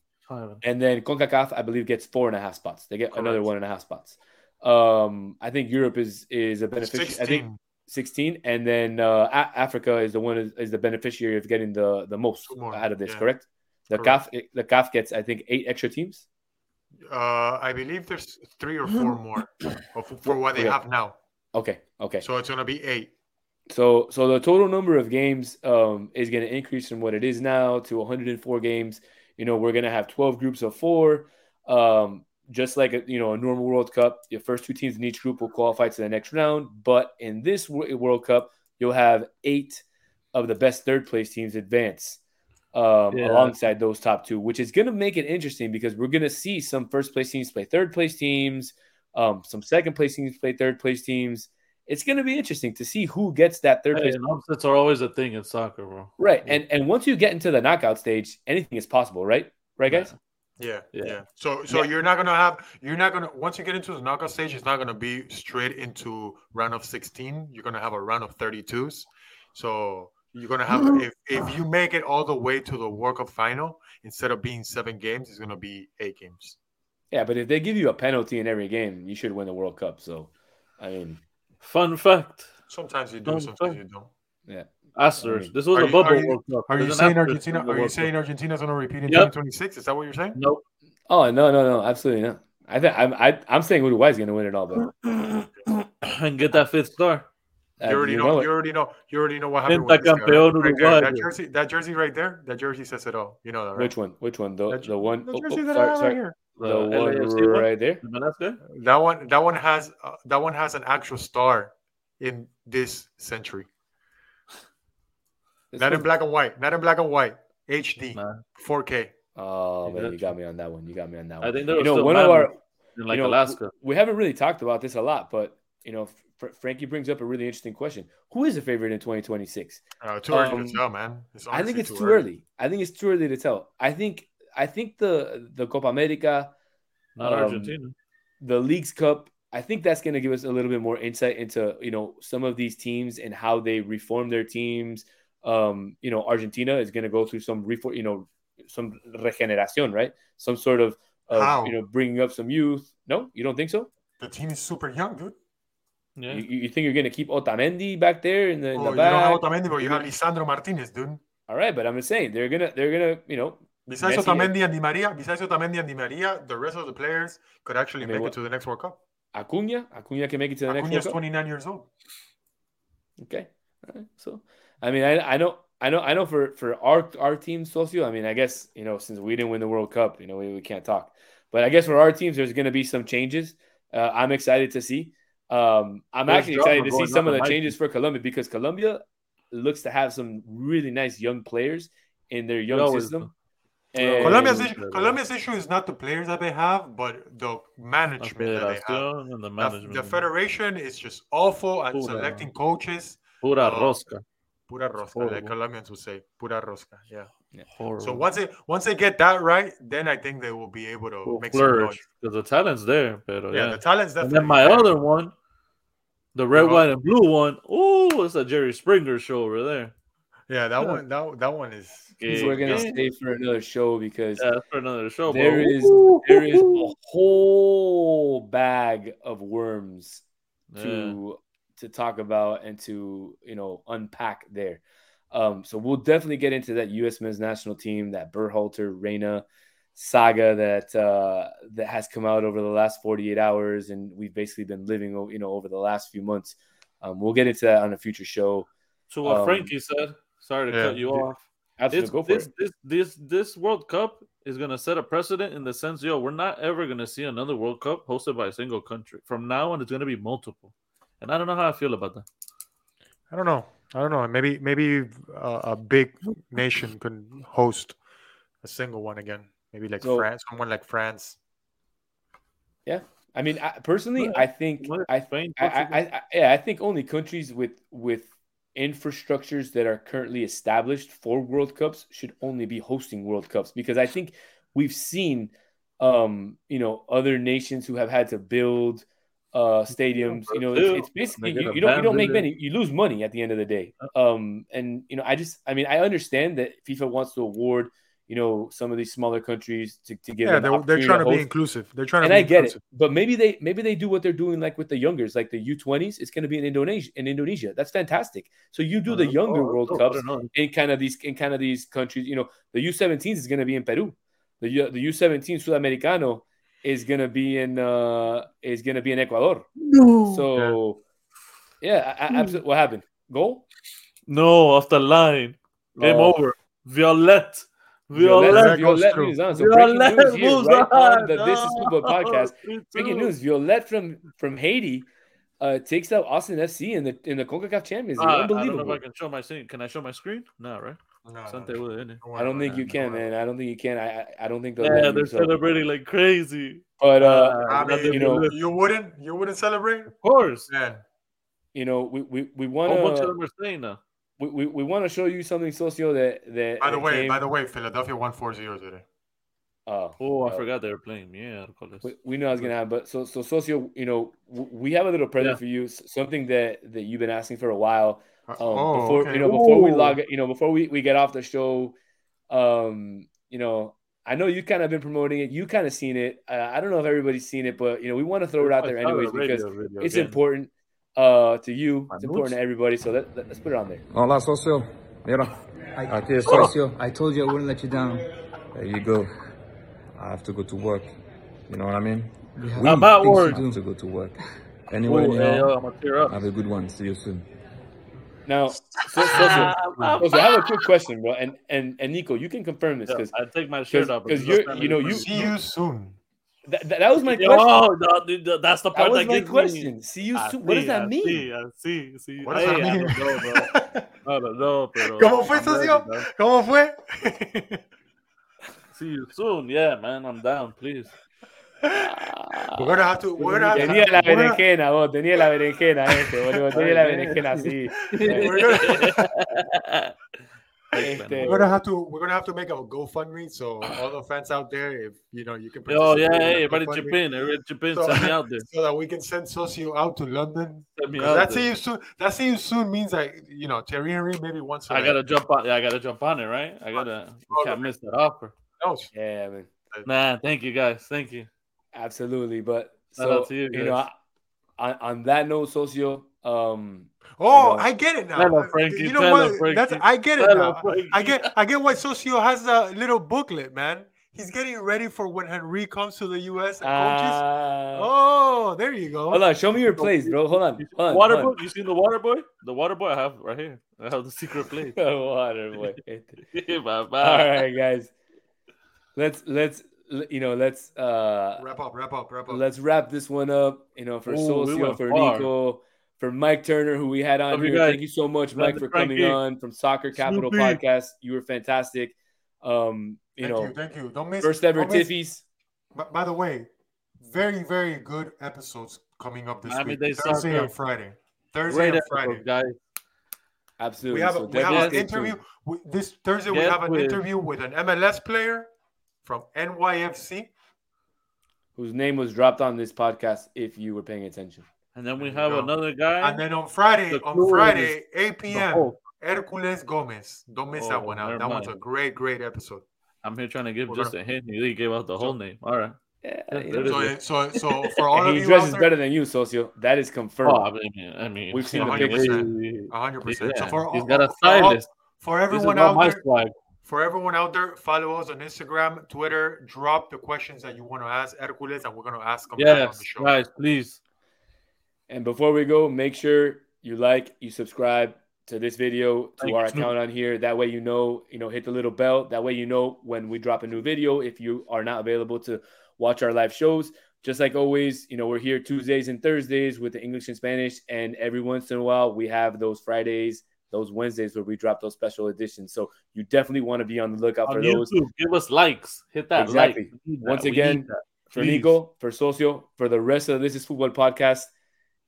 and then CONCACAF, I believe, gets four and a half spots. They get Correct. another one and a half spots. Um, I think Europe is is a beneficiary. I think 16, and then uh, a- Africa is the one is, is, the beneficiary of getting the the most out of this. Yeah. Correct. The correct. CAF the CAF gets I think eight extra teams. Uh, I believe there's three or four more for what they have now. Okay. Okay. So it's gonna be eight. So so the total number of games um, is going to increase from what it is now to 104 games. You know, we're going to have 12 groups of four. Um, just like a you know a normal World Cup, your first two teams in each group will qualify to the next round. But in this World Cup, you'll have eight of the best third place teams advance um, yeah. alongside those top two, which is going to make it interesting because we're going to see some first place teams play third place teams, um, some second place teams play third place teams. It's going to be interesting to see who gets that third hey, place. And upsets are always a thing in soccer, bro. Right, and and once you get into the knockout stage, anything is possible, right? Right, guys. Yeah, yeah. yeah. So, so yeah. you're not gonna have, you're not gonna once you get into the knockout stage, it's not gonna be straight into round of 16. You're gonna have a round of 32s. So you're gonna have mm-hmm. if if you make it all the way to the World Cup final, instead of being seven games, it's gonna be eight games. Yeah, but if they give you a penalty in every game, you should win the World Cup. So, I mean, fun fact. Sometimes you do, fun sometimes fact. you don't. Yeah. Asters. This was a bubble are you, World Cup. Are you saying Argentina? Are you saying Argentina's going to repeat in yep. 2026? Is that what you're saying? Nope. Oh no, no, no, absolutely not. I think I'm I, I'm saying Uruguay's going to win it all, but and get that fifth star. Uh, you already you know, know you already know. You already know what happened. With campeón, right there, that jersey, that jersey right there, that jersey says it all. You know that, right? Which one? Which one? The, that, the one. The jersey oh, oh, that sorry, I sorry. Here. The, the one right there. That one. That one has. Uh, that one has an actual star in this century. This not in black and white. Not in black and white. HD. Nah. 4K. Oh man, you got me on that one. You got me on that one. I think there you know one of our like you know, Alaska. We haven't really talked about this a lot, but you know, Fr- Frankie brings up a really interesting question. Who is the favorite in 2026? Uh, too early um, to tell, man. I think it's too, early. early. I think it's too early to tell. I think I think the the Copa America, not um, Argentina, the Leagues Cup. I think that's going to give us a little bit more insight into you know some of these teams and how they reform their teams um, you know, Argentina is going to go through some reform, you know, some regeneración, right? Some sort of, of you know, bringing up some youth. No, you don't think so? The team is super young, dude. Yeah. You, you think you're going to keep Otamendi back there in the, in oh, the back? You don't have Otamendi, but you have Lisandro Martinez, dude. All right, but I'm just saying they're gonna they're gonna you know. Besides Messi Otamendi and Di Maria, besides Otamendi and Di Maria, the rest of the players could actually make what? it to the next World Cup. Acuna, Acuna can make it to the Acuna's next World Cup. 29 years old. Okay, all right. So I mean, I I know I know I know for for our our team, Socio. I mean, I guess you know since we didn't win the World Cup, you know we, we can't talk. But I guess for our teams, there's going to be some changes. Uh, I'm excited to see. Um, I'm there's actually excited to see some of the changes for Colombia because Colombia looks to have some really nice young players in their young system. And Colombia's issue, Colombia's issue is not the players that they have, but the management that they have. The, management. the, federation is just awful at Pura. selecting coaches. Pura uh, rosca. Pura rosca, Horrible. like Colombians would say, pura rosca. Yeah. yeah. So once they once they get that right, then I think they will be able to will make flourish because the talent's there. But yeah, yeah, the talent's definitely. And then my there. other one, the red, white, and blue one. Oh, it's a Jerry Springer show over there. Yeah, that yeah. one. That that one is. we're gonna stay for another show because yeah, for another show. There bro. is there is a whole bag of worms to to talk about and to you know unpack there. Um, so we'll definitely get into that U.S. men's national team, that Berhalter Reyna saga that uh, that has come out over the last 48 hours, and we've basically been living, you know, over the last few months. Um, we'll get into that on a future show. So what um, Frankie said. Sorry to yeah, cut you off. Go This, this, this, this, this World Cup is going to set a precedent in the sense, yo, we're not ever going to see another World Cup hosted by a single country. From now on, it's going to be multiple and I don't know how I feel about that. I don't know. I don't know. Maybe maybe a, a big nation could host a single one again. Maybe like so, France, someone like France. Yeah, I mean, I, personally, I think I, think I, I, I, yeah, I think only countries with with infrastructures that are currently established for World Cups should only be hosting World Cups because I think we've seen, um, you know, other nations who have had to build uh stadiums you know it's, it's basically you, you, don't you don't make money you lose money at the end of the day. Um and you know i just i mean i understand that fifa wants to award you know some of these smaller countries to, to give yeah they're, they're trying to, to be inclusive they're trying and to i get inclusive. it but maybe they maybe they do what they're doing like with the youngers like the u20s it's going to be in indonesia in indonesia that's fantastic so you do the younger oh, world oh, cups in kind of these in kind of these countries you know the u17s is going to be in peru the, the u17 sudamericano is gonna be in uh is gonna be in Ecuador. No. So yeah, yeah absolutely. What happened? Goal? No, off the line. Game oh. over. Violette. Violette, Violette moves on. So Violette breaking news here, right on, on the This Is Football podcast. Breaking news: Violette from from Haiti uh, takes out Austin FC in the in the CONCACAF Champions League. Uh, Unbelievable. I don't know if I can show my screen. Can I show my screen? No, right? No, no, I don't think you can, man. I don't think you can. I I don't think they'll. Yeah, they're celebrating like crazy. But uh, I mean, you know, you wouldn't, you wouldn't celebrate, of course. Yeah. You know, we we we want to. How much of them are saying now? We, we, we want to show you something socio that that. By the way, came... by the way, Philadelphia won 4-0 today. Oh, oh, I forgot they were playing. Yeah, we, we know I was gonna have, but so so socio, you know, we have a little present yeah. for you, something that that you've been asking for a while. Uh, um, oh, before okay. you know, before Ooh. we log, you know, before we, we get off the show, um, you know, I know you kind of been promoting it. You kind of seen it. Uh, I don't know if everybody's seen it, but you know, we want to throw it out there anyways because it's again. important uh, to you. It's important to everybody. So let, let, us put it on there. Hola, socio. Mira, aquí es socio. I told you I wouldn't let you down. There you go. I have to go to work. You know what I mean? We about work. have to go to work. Anyway, Ooh, hey, yo, have a good one. See you soon. Now, so, so, so, ah, ah, so, I have a ah. quick question, bro, and and and Nico, you can confirm this because I take my shirt off because you're, you know, you see you soon. That, that, that was my question. Oh, no, dude, that's the part that, was that my question. Me. See you soon. See, what does that mean? See, I see, see. What does that mean? I don't know, bro. ¿Cómo fue, socio? ¿Cómo fue? see you soon. Yeah, man, I'm down. Please. We're gonna have to. We're gonna tenía la berenjena, vos, tenía la berenjena este, boludo, tenía la berenjena así. Este, we're gonna have to we're gonna have to make a GoFundMe so all the fans out there, if you know you can. Oh yeah, hey, everybody chip in, everybody chip in, so, send me out there so that we can send Socio out to London. That see you soon. That see you soon means like you know Thierry Henry maybe once. I gotta jump on. Yeah, I gotta jump on it, right? I gotta. Oh, can't miss that offer. No. Yeah, man. Man, thank you guys. Thank you. Absolutely, but so you, you, know, on, on that note, Socio, um, Oh, you know, I get it now. Frankie, you know what? Frankie, That's I get it now. Frankie. I get I get why Socio has a little booklet, man. He's getting ready for when Henry comes to the U.S. and coaches. Uh, oh, there you go. Hold on, show me your plays, bro. Hold on. Hold on water hold boy, you seen the water boy? The water boy I have right here. I have the secret place. the water boy. All right, guys. Let's let's you know let's uh wrap up, wrap up, wrap up. Let's wrap this one up. You know, for Ooh, Socio, we for far. Nico for Mike Turner, who we had on Love here. You Thank you so much, Mike, for coming on from Soccer Capital Snoopy. Podcast. You were fantastic. Um, you thank know, you, thank you. Don't miss first ever Tiffies. But by the way, very, very good episodes coming up this Miami week. Thursday and Friday. Thursday Great and Friday, episode, guys. Absolutely. We have, so we have an interview. We, this Thursday, Get we have an with... interview with an MLS player from NYCFC, whose name was dropped on this podcast. If you were paying attention. And then we have um, another guy. And then on Friday, on Friday, 8 p.m., Herculez Gomez. Don't miss oh, that one out. That mind. one's a great, great episode. I'm here trying to give We're just gonna... a hint. He gave out the whole name. All right. Yeah, so, so, so for all of he you, dresses better than you, Socio. That is confirmed. Oh, I mean, I mean, we've seen 100%, 100%. Yeah. So for he's got a stylist. For, for everyone out there, for everyone out there, follow us on Instagram, Twitter. Drop the questions that you want to ask Hercules, and we're going to ask them yes, on the show. guys, please. And before we go, make sure you like, you subscribe to this video, to Thank our account on here. That way you know, you know, hit the little bell. That way you know when we drop a new video if you are not available to watch our live shows. Just like always, you know, we're here Tuesdays and Thursdays with the English and Spanish, and every once in a while we have those Fridays, those Wednesdays where we drop those special editions. So you definitely want to be on the lookout on for YouTube, those. Give us likes, hit that exactly. Like. Once again, for Nico, for Socio, for the rest of This Is Football podcast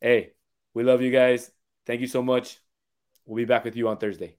hey, we love you guys. Thank you so much. We'll be back with you on Thursday.